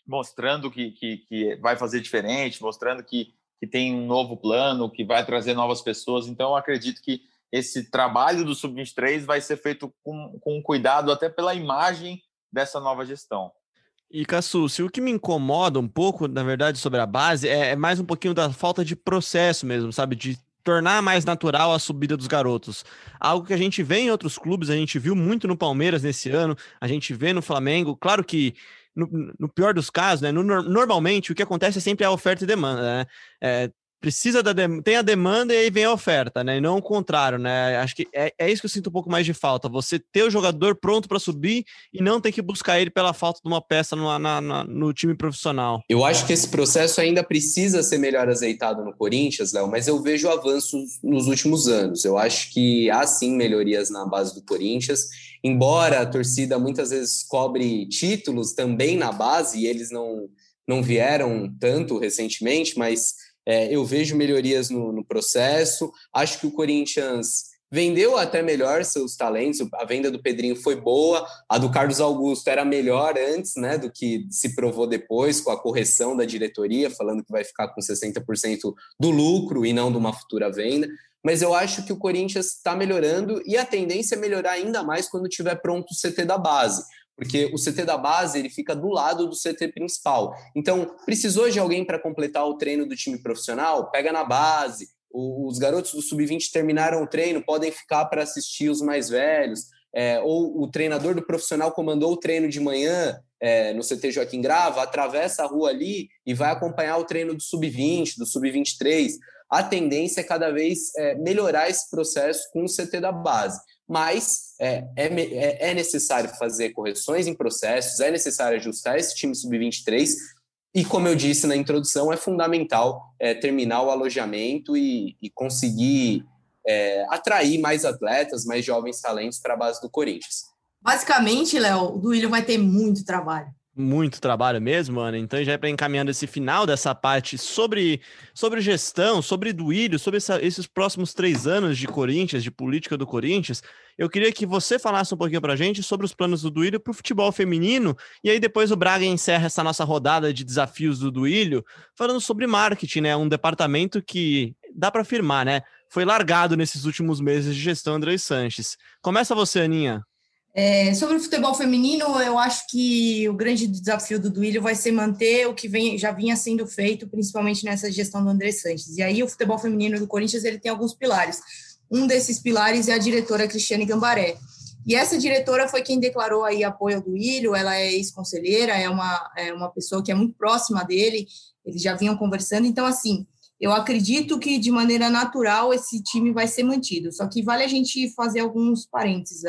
mostrando que, que, que vai fazer diferente, mostrando que, que tem um novo plano, que vai trazer novas pessoas. Então, acredito que esse trabalho do Sub-23 vai ser feito com, com cuidado, até pela imagem dessa nova gestão. E, se o que me incomoda um pouco, na verdade, sobre a base, é, é, mais um pouquinho da falta de processo mesmo, sabe? De tornar mais natural a subida dos garotos. Algo que a gente vê em outros clubes, a gente viu muito no Palmeiras nesse ano, a gente vê no Flamengo. Claro que no, no, pior dos casos, né? No, normalmente o que acontece é sempre a oferta e demanda, né? É, precisa da tem a demanda e aí vem a oferta, né? E não o contrário, né? Acho que é, é isso que eu sinto um pouco mais de falta. Você ter o jogador pronto para subir e não ter que buscar ele pela falta de uma peça no, na, na, no time profissional. Eu acho que esse processo ainda precisa ser melhor azeitado no Corinthians, Léo, mas eu vejo avanços nos últimos anos. Eu acho que há sim melhorias na base do Corinthians. Embora a torcida muitas vezes cobre títulos também na base, e eles não, não vieram tanto recentemente, mas é, eu vejo melhorias no, no, processo. Acho que o Corinthians vendeu até melhor seus talentos. A venda do Pedrinho foi boa. A do Carlos Augusto era melhor antes, né, do que se provou depois com a correção da diretoria, falando que vai ficar com 60% do lucro e não de uma futura venda. Mas eu acho que o Corinthians está melhorando e a tendência é melhorar ainda mais quando tiver pronto o CT da base porque o CT da base ele fica do lado do CT principal. Então, precisou de alguém para completar o treino do time profissional? Pega na base. Os garotos do sub-20 terminaram o treino, podem ficar para assistir os mais velhos. É, ou o treinador do profissional comandou o treino de manhã é, no CT Joaquim Grava, atravessa a rua ali e vai acompanhar o treino do sub-20, do sub-23. A tendência é cada vez é, melhorar esse processo com o CT da base mas é, é, é, é necessário fazer correções em processos, é necessário ajustar esse time sub-23 e, como eu disse na introdução, é fundamental é, terminar o alojamento e, e conseguir é, atrair mais atletas, mais jovens talentos para a base do Corinthians. Basicamente, Léo, o Duílio vai ter muito trabalho muito trabalho mesmo, Ana. Então, já para encaminhando esse final dessa parte sobre, sobre gestão, sobre Duílio, sobre essa, esses próximos três anos de Corinthians, de política do Corinthians, eu queria que você falasse um pouquinho para a gente sobre os planos do Duílio para o futebol feminino, e aí depois o Braga encerra essa nossa rodada de desafios do Duílio, falando sobre marketing, né? Um departamento que dá para afirmar, né? Foi largado nesses últimos meses de gestão André Sanches. Começa você, Aninha. É, sobre o futebol feminino, eu acho que o grande desafio do Duílio vai ser manter o que vem, já vinha sendo feito, principalmente nessa gestão do André Sanches. E aí o futebol feminino do Corinthians ele tem alguns pilares. Um desses pilares é a diretora Cristiane Gambaré. E essa diretora foi quem declarou aí apoio ao Duílio, ela é ex-conselheira, é uma, é uma pessoa que é muito próxima dele, eles já vinham conversando, então assim, eu acredito que de maneira natural esse time vai ser mantido. Só que vale a gente fazer alguns parênteses,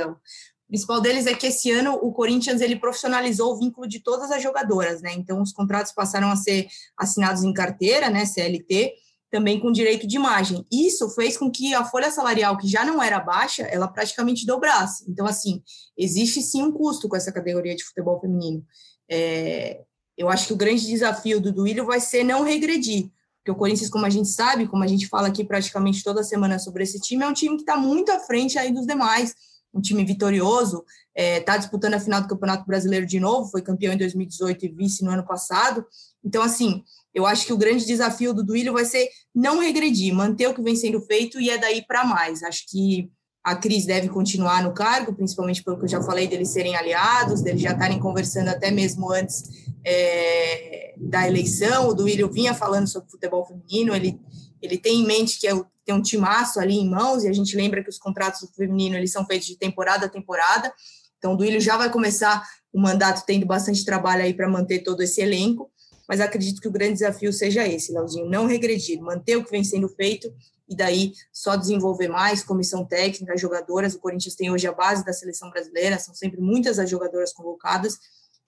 principal deles é que esse ano o Corinthians ele profissionalizou o vínculo de todas as jogadoras, né? Então os contratos passaram a ser assinados em carteira, né, CLT, também com direito de imagem. Isso fez com que a folha salarial, que já não era baixa, ela praticamente dobrasse. Então, assim, existe sim um custo com essa categoria de futebol feminino. É, eu acho que o grande desafio do Duílio vai ser não regredir, porque o Corinthians, como a gente sabe, como a gente fala aqui praticamente toda semana sobre esse time, é um time que está muito à frente aí dos demais um time vitorioso, está é, tá disputando a final do Campeonato Brasileiro de novo, foi campeão em 2018 e vice no ano passado. Então, assim, eu acho que o grande desafio do Duílio vai ser não regredir, manter o que vem sendo feito e é daí para mais. Acho que a Cris deve continuar no cargo, principalmente pelo que eu já falei deles serem aliados, deles já estarem conversando até mesmo antes é, da eleição. O Duílio vinha falando sobre futebol feminino, ele, ele tem em mente que é o tem um timaço ali em mãos, e a gente lembra que os contratos do feminino eles são feitos de temporada a temporada. Então, o Duílio já vai começar o mandato tendo bastante trabalho aí para manter todo esse elenco. mas acredito que o grande desafio seja esse, Leozinho, não regredir, manter o que vem sendo feito e daí só desenvolver mais, comissão técnica, jogadoras. O Corinthians tem hoje a base da seleção brasileira, são sempre muitas as jogadoras convocadas,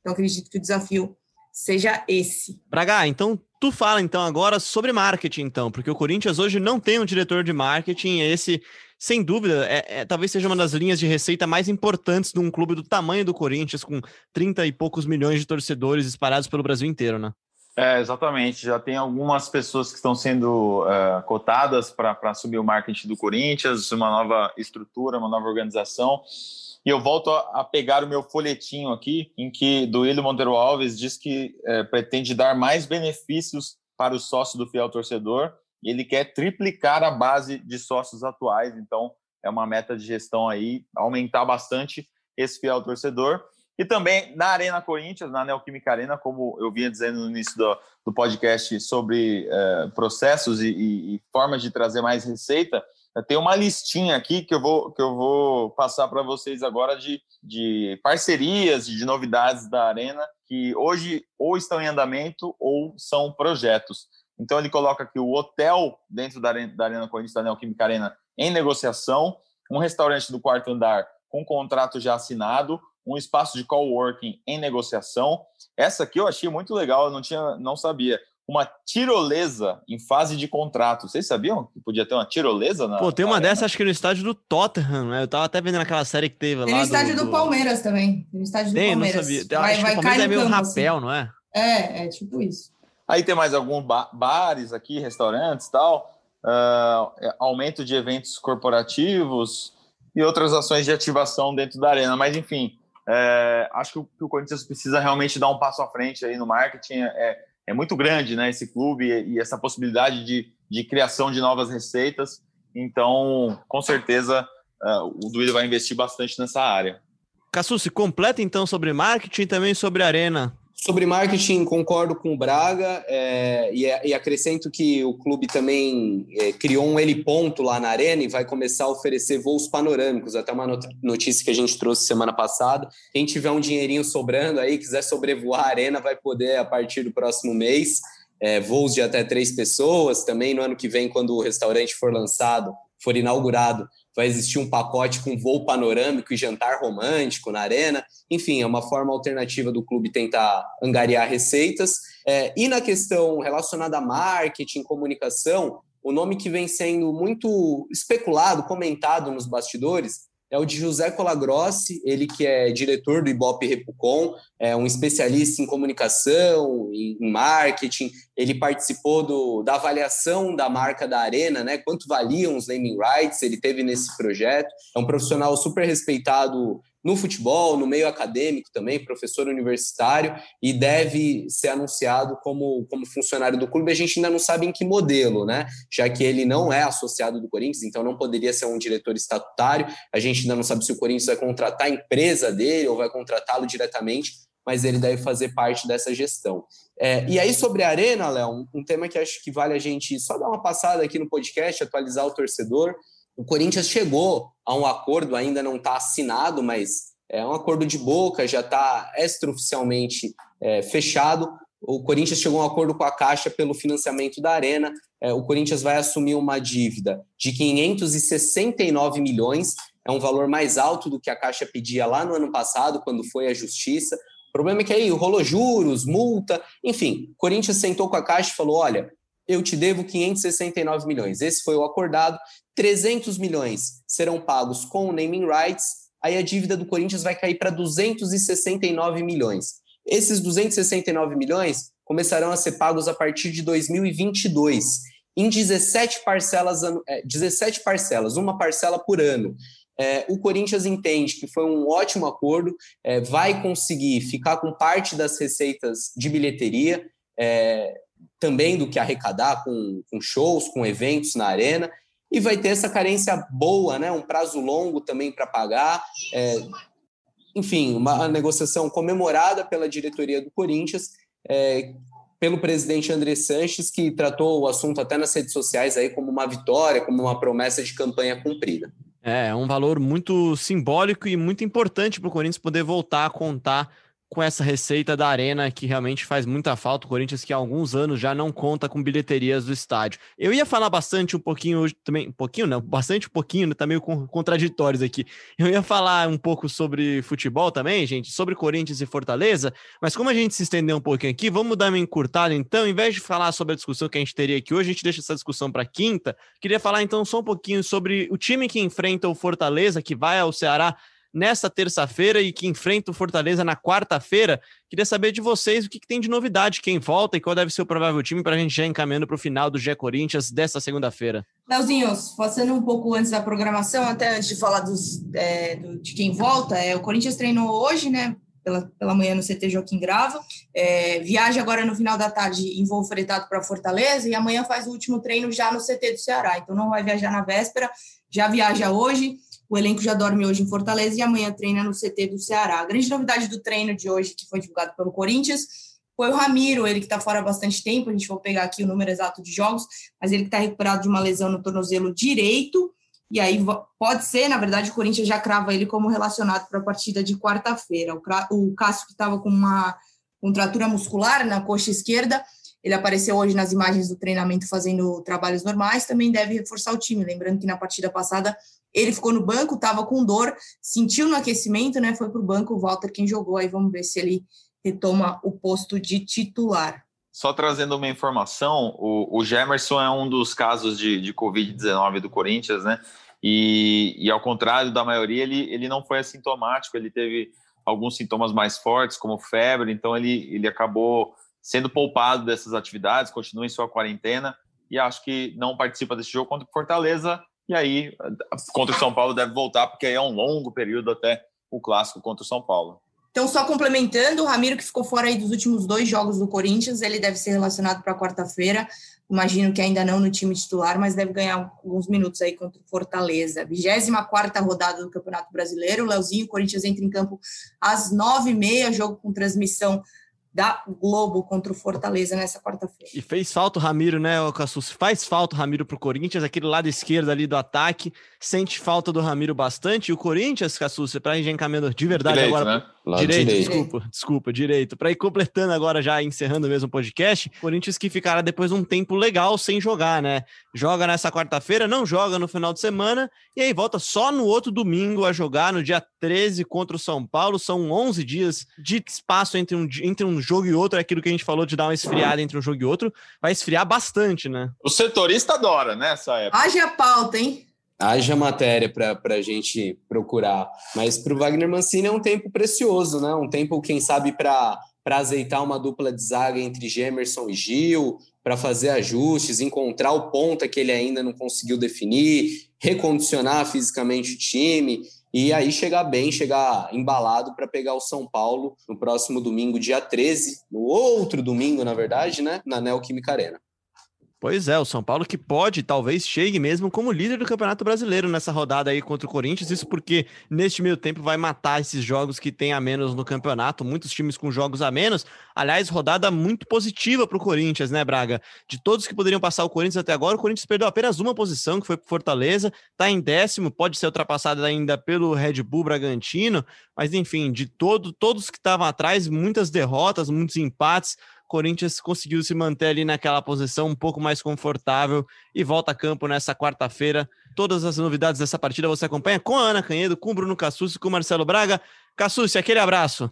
então acredito que o desafio seja esse. Braga, então tu fala então agora sobre marketing, então, porque o Corinthians hoje não tem um diretor de marketing, esse, sem dúvida, é, é, talvez seja uma das linhas de receita mais importantes de um clube do tamanho do Corinthians, com 30 e poucos milhões de torcedores espalhados pelo Brasil inteiro, né? É, exatamente. Já tem algumas pessoas que estão sendo uh, cotadas para assumir o marketing do Corinthians, uma nova estrutura, uma nova organização. E eu volto a, pegar o meu folhetinho aqui, em que Duílio Monteiro Alves diz que é, pretende dar mais benefícios para o sócio do fiel torcedor. E ele quer triplicar a base de sócios atuais. Então, é uma meta de gestão aí, aumentar bastante esse fiel torcedor. E também na Arena Corinthians, na Neoquímica Arena, como eu vinha dizendo no início do, do podcast sobre é, processos e, e, e, formas de trazer mais receita, tem uma listinha aqui que eu vou, que eu vou passar para vocês agora de, de parcerias de novidades da Arena que hoje ou estão em andamento ou são projetos. Então ele coloca aqui o hotel dentro da Arena, da Arena Corinthians, da Neoquímica Arena, em negociação, um restaurante do quarto andar com contrato já assinado, um espaço de coworking em negociação. Essa aqui eu achei muito legal, eu não tinha, não sabia. Uma tirolesa em fase de contrato. Vocês sabiam que podia ter uma tirolesa na. Pô, tem uma dessa, acho que no estádio do Tottenham, né? Eu tava até vendo naquela série que teve tem lá. Tem no estádio do, do, Palmeiras também. Tem no estádio do tem, Palmeiras. Não sabia. Vai, acho vai que o Palmeiras é meio campo, rapel, assim. não é? É, é tipo isso. Aí tem mais alguns ba bares aqui, restaurantes tal. Uh, aumento de eventos corporativos e outras ações de ativação dentro da arena. Mas, enfim, é, acho que o, que o, Corinthians precisa realmente dar um passo à frente aí no marketing. É, é muito grande, né, esse clube e, essa possibilidade de, de, criação de novas receitas. Então, com certeza, uh, o Duílio vai investir bastante nessa área. se completa então sobre marketing e também sobre arena. Sobre marketing, concordo com o Braga é, e, e, acrescento que o clube também é, criou um heliponto lá na arena e vai começar a oferecer voos panorâmicos. Até uma notícia que a gente trouxe semana passada. Quem tiver um dinheirinho sobrando aí, quiser sobrevoar a arena, vai poder a partir do próximo mês. É, voos de até três pessoas. Também no ano que vem, quando o restaurante for lançado, for inaugurado, vai existir um pacote com voo panorâmico e jantar romântico na arena. Enfim, é uma forma alternativa do clube tentar angariar receitas. É, e na questão relacionada a marketing, comunicação, o nome que vem sendo muito especulado, comentado nos bastidores, é o de José Colagrossi, ele que é diretor do Ibope Repucom, é um especialista em comunicação, em marketing, ele participou do, da avaliação da marca da Arena, né? Quanto valiam os naming rights, ele teve nesse projeto. É um profissional super respeitado no futebol, no meio acadêmico também, professor universitário, e deve ser anunciado como, como funcionário do clube. A gente ainda não sabe em que modelo, né? Já que ele não é associado do Corinthians, então não poderia ser um diretor estatutário. A gente ainda não sabe se o Corinthians vai contratar a empresa dele ou vai contratá-lo diretamente, mas ele deve fazer parte dessa gestão. É, e aí, sobre a Arena, Léo, um, um tema que acho que vale a gente só dar uma passada aqui no podcast, atualizar o torcedor. O Corinthians chegou a um acordo, ainda não está assinado, mas é um acordo de boca, já está extraoficialmente é, fechado. O Corinthians chegou a um acordo com a Caixa pelo financiamento da Arena. É, o Corinthians vai assumir uma dívida de 569 milhões, é um valor mais alto do que a Caixa pedia lá no ano passado, quando foi à Justiça. O problema é que aí rolou juros, multa, enfim. O Corinthians sentou com a Caixa e falou: olha, eu te devo 569 milhões. Esse foi o acordado. 300 milhões serão pagos com o naming rights, aí a dívida do Corinthians vai cair para 269 milhões. Esses 269 milhões começarão a ser pagos a partir de 2022, em 17 parcelas, 17 é, parcelas, uma parcela por ano. É, o Corinthians entende que foi um ótimo acordo, é, vai conseguir ficar com parte das receitas de bilheteria, é, também do que arrecadar com, com shows, com eventos na arena, e vai ter essa carência boa, né? um prazo longo também para pagar. É, enfim, uma negociação comemorada pela diretoria do Corinthians, é, pelo presidente André Sanches, que tratou o assunto até nas redes sociais aí como uma vitória, como uma promessa de campanha cumprida. É, um valor muito simbólico e muito importante para o Corinthians poder voltar a contar com essa receita da arena que realmente faz muita falta. O Corinthians que há alguns anos já não conta com bilheterias do estádio. Eu ia falar bastante um pouquinho hoje também, um pouquinho não, bastante um pouquinho, tá meio contraditórios aqui. Eu ia falar um pouco sobre futebol também, gente, sobre Corinthians e Fortaleza, mas como a gente se estendeu um pouquinho aqui, vamos dar uma encurtada então, em vez de falar sobre a discussão que a gente teria aqui hoje, a gente deixa essa discussão para quinta. Queria falar então só um pouquinho sobre o time que enfrenta o Fortaleza, que vai ao Ceará nessa terça-feira e que enfrenta o Fortaleza na quarta-feira. Queria saber de vocês o que, que, tem de novidade, quem volta e qual deve ser o provável time para a gente já encaminhando para o final do G Corinthians dessa segunda-feira. Leozinho, passando um pouco antes da programação, até antes de falar dos, é, do, de quem volta, é, o Corinthians treinou hoje, né? Pela, pela manhã no CT Joaquim Grava, é, viaja agora no final da tarde em voo fretado para Fortaleza e amanhã faz o último treino já no CT do Ceará. Então não vai viajar na véspera, já viaja hoje. O elenco já dorme hoje em Fortaleza e amanhã treina no CT do Ceará. A grande novidade do treino de hoje, que foi divulgado pelo Corinthians, foi o Ramiro, ele que está fora há bastante tempo. A gente vai pegar aqui o número exato de jogos, mas ele que está recuperado de uma lesão no tornozelo direito. E aí pode ser, na verdade, o Corinthians já crava ele como relacionado para a partida de quarta-feira. O Cássio, que estava com uma contratura muscular na coxa esquerda, ele apareceu hoje nas imagens do treinamento fazendo trabalhos normais, também deve reforçar o time. Lembrando que na partida passada ele ficou no banco, estava com dor, sentiu no aquecimento, né? Foi para o banco, o Walter quem jogou. Aí vamos ver se ele retoma o posto de titular. Só trazendo uma informação, o, o Gemerson é um dos casos de, de Covid-19 do Corinthians, né? E, e, ao contrário da maioria, ele, ele não foi assintomático, ele teve alguns sintomas mais fortes, como febre, então ele, ele acabou sendo poupado dessas atividades, continua em sua quarentena e acho que não participa desse jogo contra o Fortaleza e aí, contra o São Paulo deve voltar, porque aí é um longo período até o clássico contra o São Paulo. Então, só complementando, o Ramiro, que ficou fora aí dos últimos dois jogos do Corinthians, ele deve ser relacionado para quarta-feira. Imagino que ainda não no time titular, mas deve ganhar alguns minutos aí contra o Fortaleza. 24 rodada do Campeonato Brasileiro. O Leozinho, o Corinthians entra em campo às 9h30, jogo com transmissão da Globo contra o Fortaleza nessa quarta-feira. E fez falta o Ramiro, né, Cassus? Faz falta o Ramiro pro Corinthians, aquele lado esquerdo ali do ataque. Sente falta do Ramiro bastante. E o Corinthians, Cassus, para ir já encaminhando de verdade direito, agora. Né? Direito, direito, desculpa, desculpa, direito. Para ir completando agora, já encerrando mesmo o podcast, Corinthians que ficará depois um tempo legal sem jogar, né? Joga nessa quarta-feira, não joga no final de semana, e aí volta só no outro domingo a jogar, no dia 13 contra o São Paulo. São 11 dias de espaço entre um, entre um jogo e outro, é aquilo que a gente falou de dar uma esfriada entre um jogo e outro. Vai esfriar bastante, né? O setorista adora, né, essa época. Haja pauta, hein? Haja matéria para a gente procurar. Mas para o Wagner Mancini é um tempo precioso, né? Um tempo, quem sabe, para azeitar uma dupla de zaga entre Gemerson e Gil, para fazer ajustes, encontrar o ponta que ele ainda não conseguiu definir, recondicionar fisicamente o time e aí chegar bem, chegar embalado para pegar o São Paulo no próximo domingo, dia 13, no outro domingo, na verdade, né? Na Neoquímica Arena. Pois é, o São Paulo que pode, talvez chegue mesmo como líder do Campeonato Brasileiro nessa rodada aí contra o Corinthians. Isso porque neste meio tempo vai matar esses jogos que tem a menos no campeonato, muitos times com jogos a menos. Aliás, rodada muito positiva para o Corinthians, né, Braga? De todos que poderiam passar o Corinthians até agora, o Corinthians perdeu apenas uma posição, que foi para Fortaleza, está em décimo, pode ser ultrapassado ainda pelo Red Bull Bragantino, mas enfim, de todo, todos que estavam atrás, muitas derrotas, muitos empates. Corinthians conseguiu se manter ali naquela posição um pouco mais confortável e volta a campo nessa quarta-feira. Todas as novidades dessa partida você acompanha com a Ana Canhedo, com o Bruno Cassucci, com o Marcelo Braga. Cassucci, aquele abraço.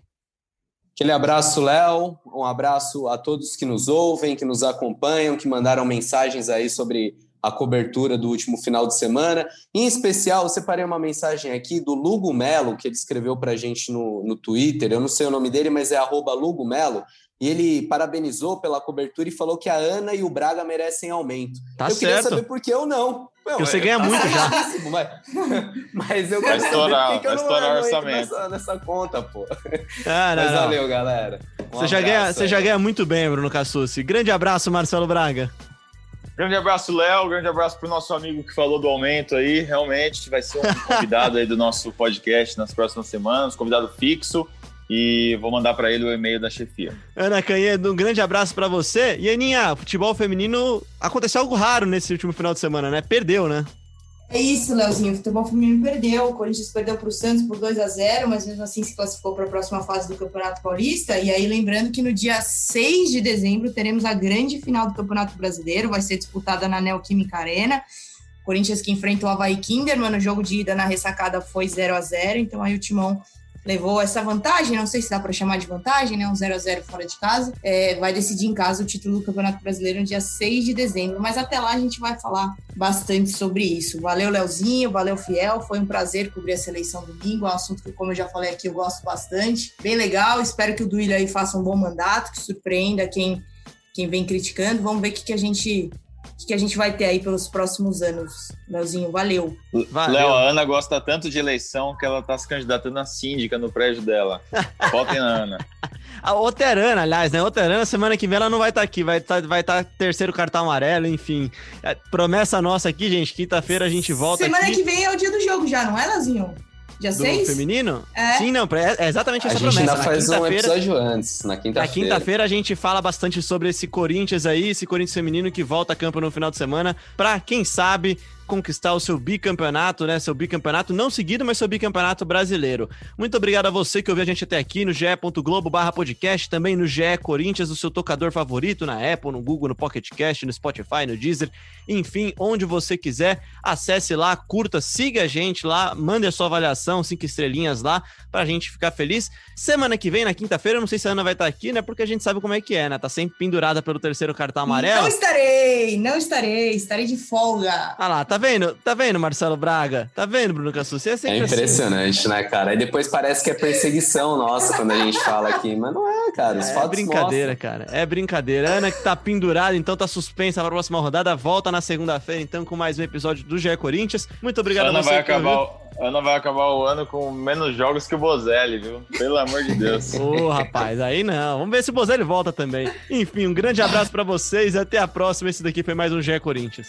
Aquele abraço, Léo. Um abraço a todos que nos ouvem, que nos acompanham, que mandaram mensagens aí sobre a cobertura do último final de semana. Em especial, eu separei uma mensagem aqui do Lugo Melo, que ele escreveu para a gente no, no Twitter. Eu não sei o nome dele, mas é Lugo Melo e ele parabenizou pela cobertura e falou que a Ana e o Braga merecem aumento. Tá eu certo. queria saber por que eu não. Meu, você ganha tá muito já. Mas, mas eu quero estourar, saber por que, eu não, estourar orçamento. Nessa, nessa, conta, pô. Ah, não, mas não. valeu, galera. Um você, já ganha, você já ganha muito bem, Bruno Cassucci. Grande abraço, Marcelo Braga. Grande abraço, Léo. Grande abraço para o nosso amigo que falou do aumento aí. Realmente vai ser um convidado aí do nosso podcast nas próximas semanas, convidado fixo e vou mandar para ele o e-mail da chefia. Ana Canhedo, um grande abraço para você. E Aninha, futebol feminino aconteceu algo raro nesse último final de semana, né? Perdeu, né? É isso, Leozinho. O futebol feminino perdeu. O Corinthians perdeu para o Santos por 2 a 0 mas mesmo assim se classificou para a próxima fase do Campeonato Paulista. E aí, lembrando que no dia 6 de dezembro teremos a grande final do Campeonato Brasileiro, vai ser disputada na Neoquímica Arena. Corinthians que enfrenta o Havaí Kinderman no jogo de ida na ressacada foi 0 a 0 então aí o Timão levou essa vantagem, não sei se dá para chamar de vantagem, né? Um 0 a 0 fora de casa. É, vai decidir em casa o título do Campeonato Brasileiro no dia 6 de dezembro. Mas até lá a gente vai falar bastante sobre isso. Valeu, Leozinho, valeu, Fiel. Foi um prazer cobrir a seleção domingo. É um assunto que, como eu já falei aqui, eu gosto bastante. Bem legal. Espero que o Duílio aí faça um bom mandato, que surpreenda quem, quem vem criticando. Vamos ver o que, que a gente que a gente vai ter aí pelos próximos anos. Leozinho, valeu. Léo, a Ana gosta tanto de eleição que ela tá se candidatando a síndica no prédio dela. Votem na Ana. A Oterana, aliás, né? Oterana, semana que vem ela não vai estar tá aqui, vai estar tá, vai tá terceiro cartão amarelo, enfim. É, promessa nossa aqui, gente, quinta-feira a gente volta Semana aqui. que vem é o dia do jogo já, não é, Leozinho? Dia do 6? feminino? É. Sim, não, é exatamente essa a gente promessa. ainda faz um episódio antes, na quinta-feira. Na quinta-feira a gente fala bastante sobre esse Corinthians aí, esse Corinthians feminino que volta a campo no final de semana, pra quem sabe conquistar o seu bicampeonato, né? Seu bicampeonato não seguido, mas seu bicampeonato brasileiro. Muito obrigado a você que ouviu a gente até aqui no ge.globo barra podcast, também no GE Corinthians, o seu tocador favorito, na Apple, no Google, no Pocket Cast, no Spotify, no Deezer, enfim, onde você quiser, acesse lá, curta, siga a gente lá, mande a sua avaliação, cinco estrelinhas lá, pra gente ficar feliz. Semana que vem, na quinta-feira, não sei se a Ana vai estar aqui, né? Porque a gente sabe como é que é, né? Tá sempre pendurada pelo terceiro cartão amarelo. Não estarei, não estarei, estarei de folga. Ah lá, tá vendo? Tá vendo, Marcelo Braga? Tá vendo, Bruno Cassus? É, é assim. impressionante, assim. né, cara? E depois parece que é perseguição nossa quando a gente fala aqui, mas não é, cara. Os é brincadeira, mostram. cara. É brincadeira. Ana que tá pendurada, então tá suspensa para a próxima rodada, volta na segunda-feira, então, com mais um episódio do GE Corinthians. Muito obrigado Ana a você. Vai acabar, Ana vai acabar o ano com menos jogos que o Bozelli, viu? Pelo amor de Deus. Ô, oh, rapaz, aí não. Vamos ver se o Bozelli volta também. Enfim, um grande abraço para vocês até a próxima. Esse daqui foi mais um GE Corinthians.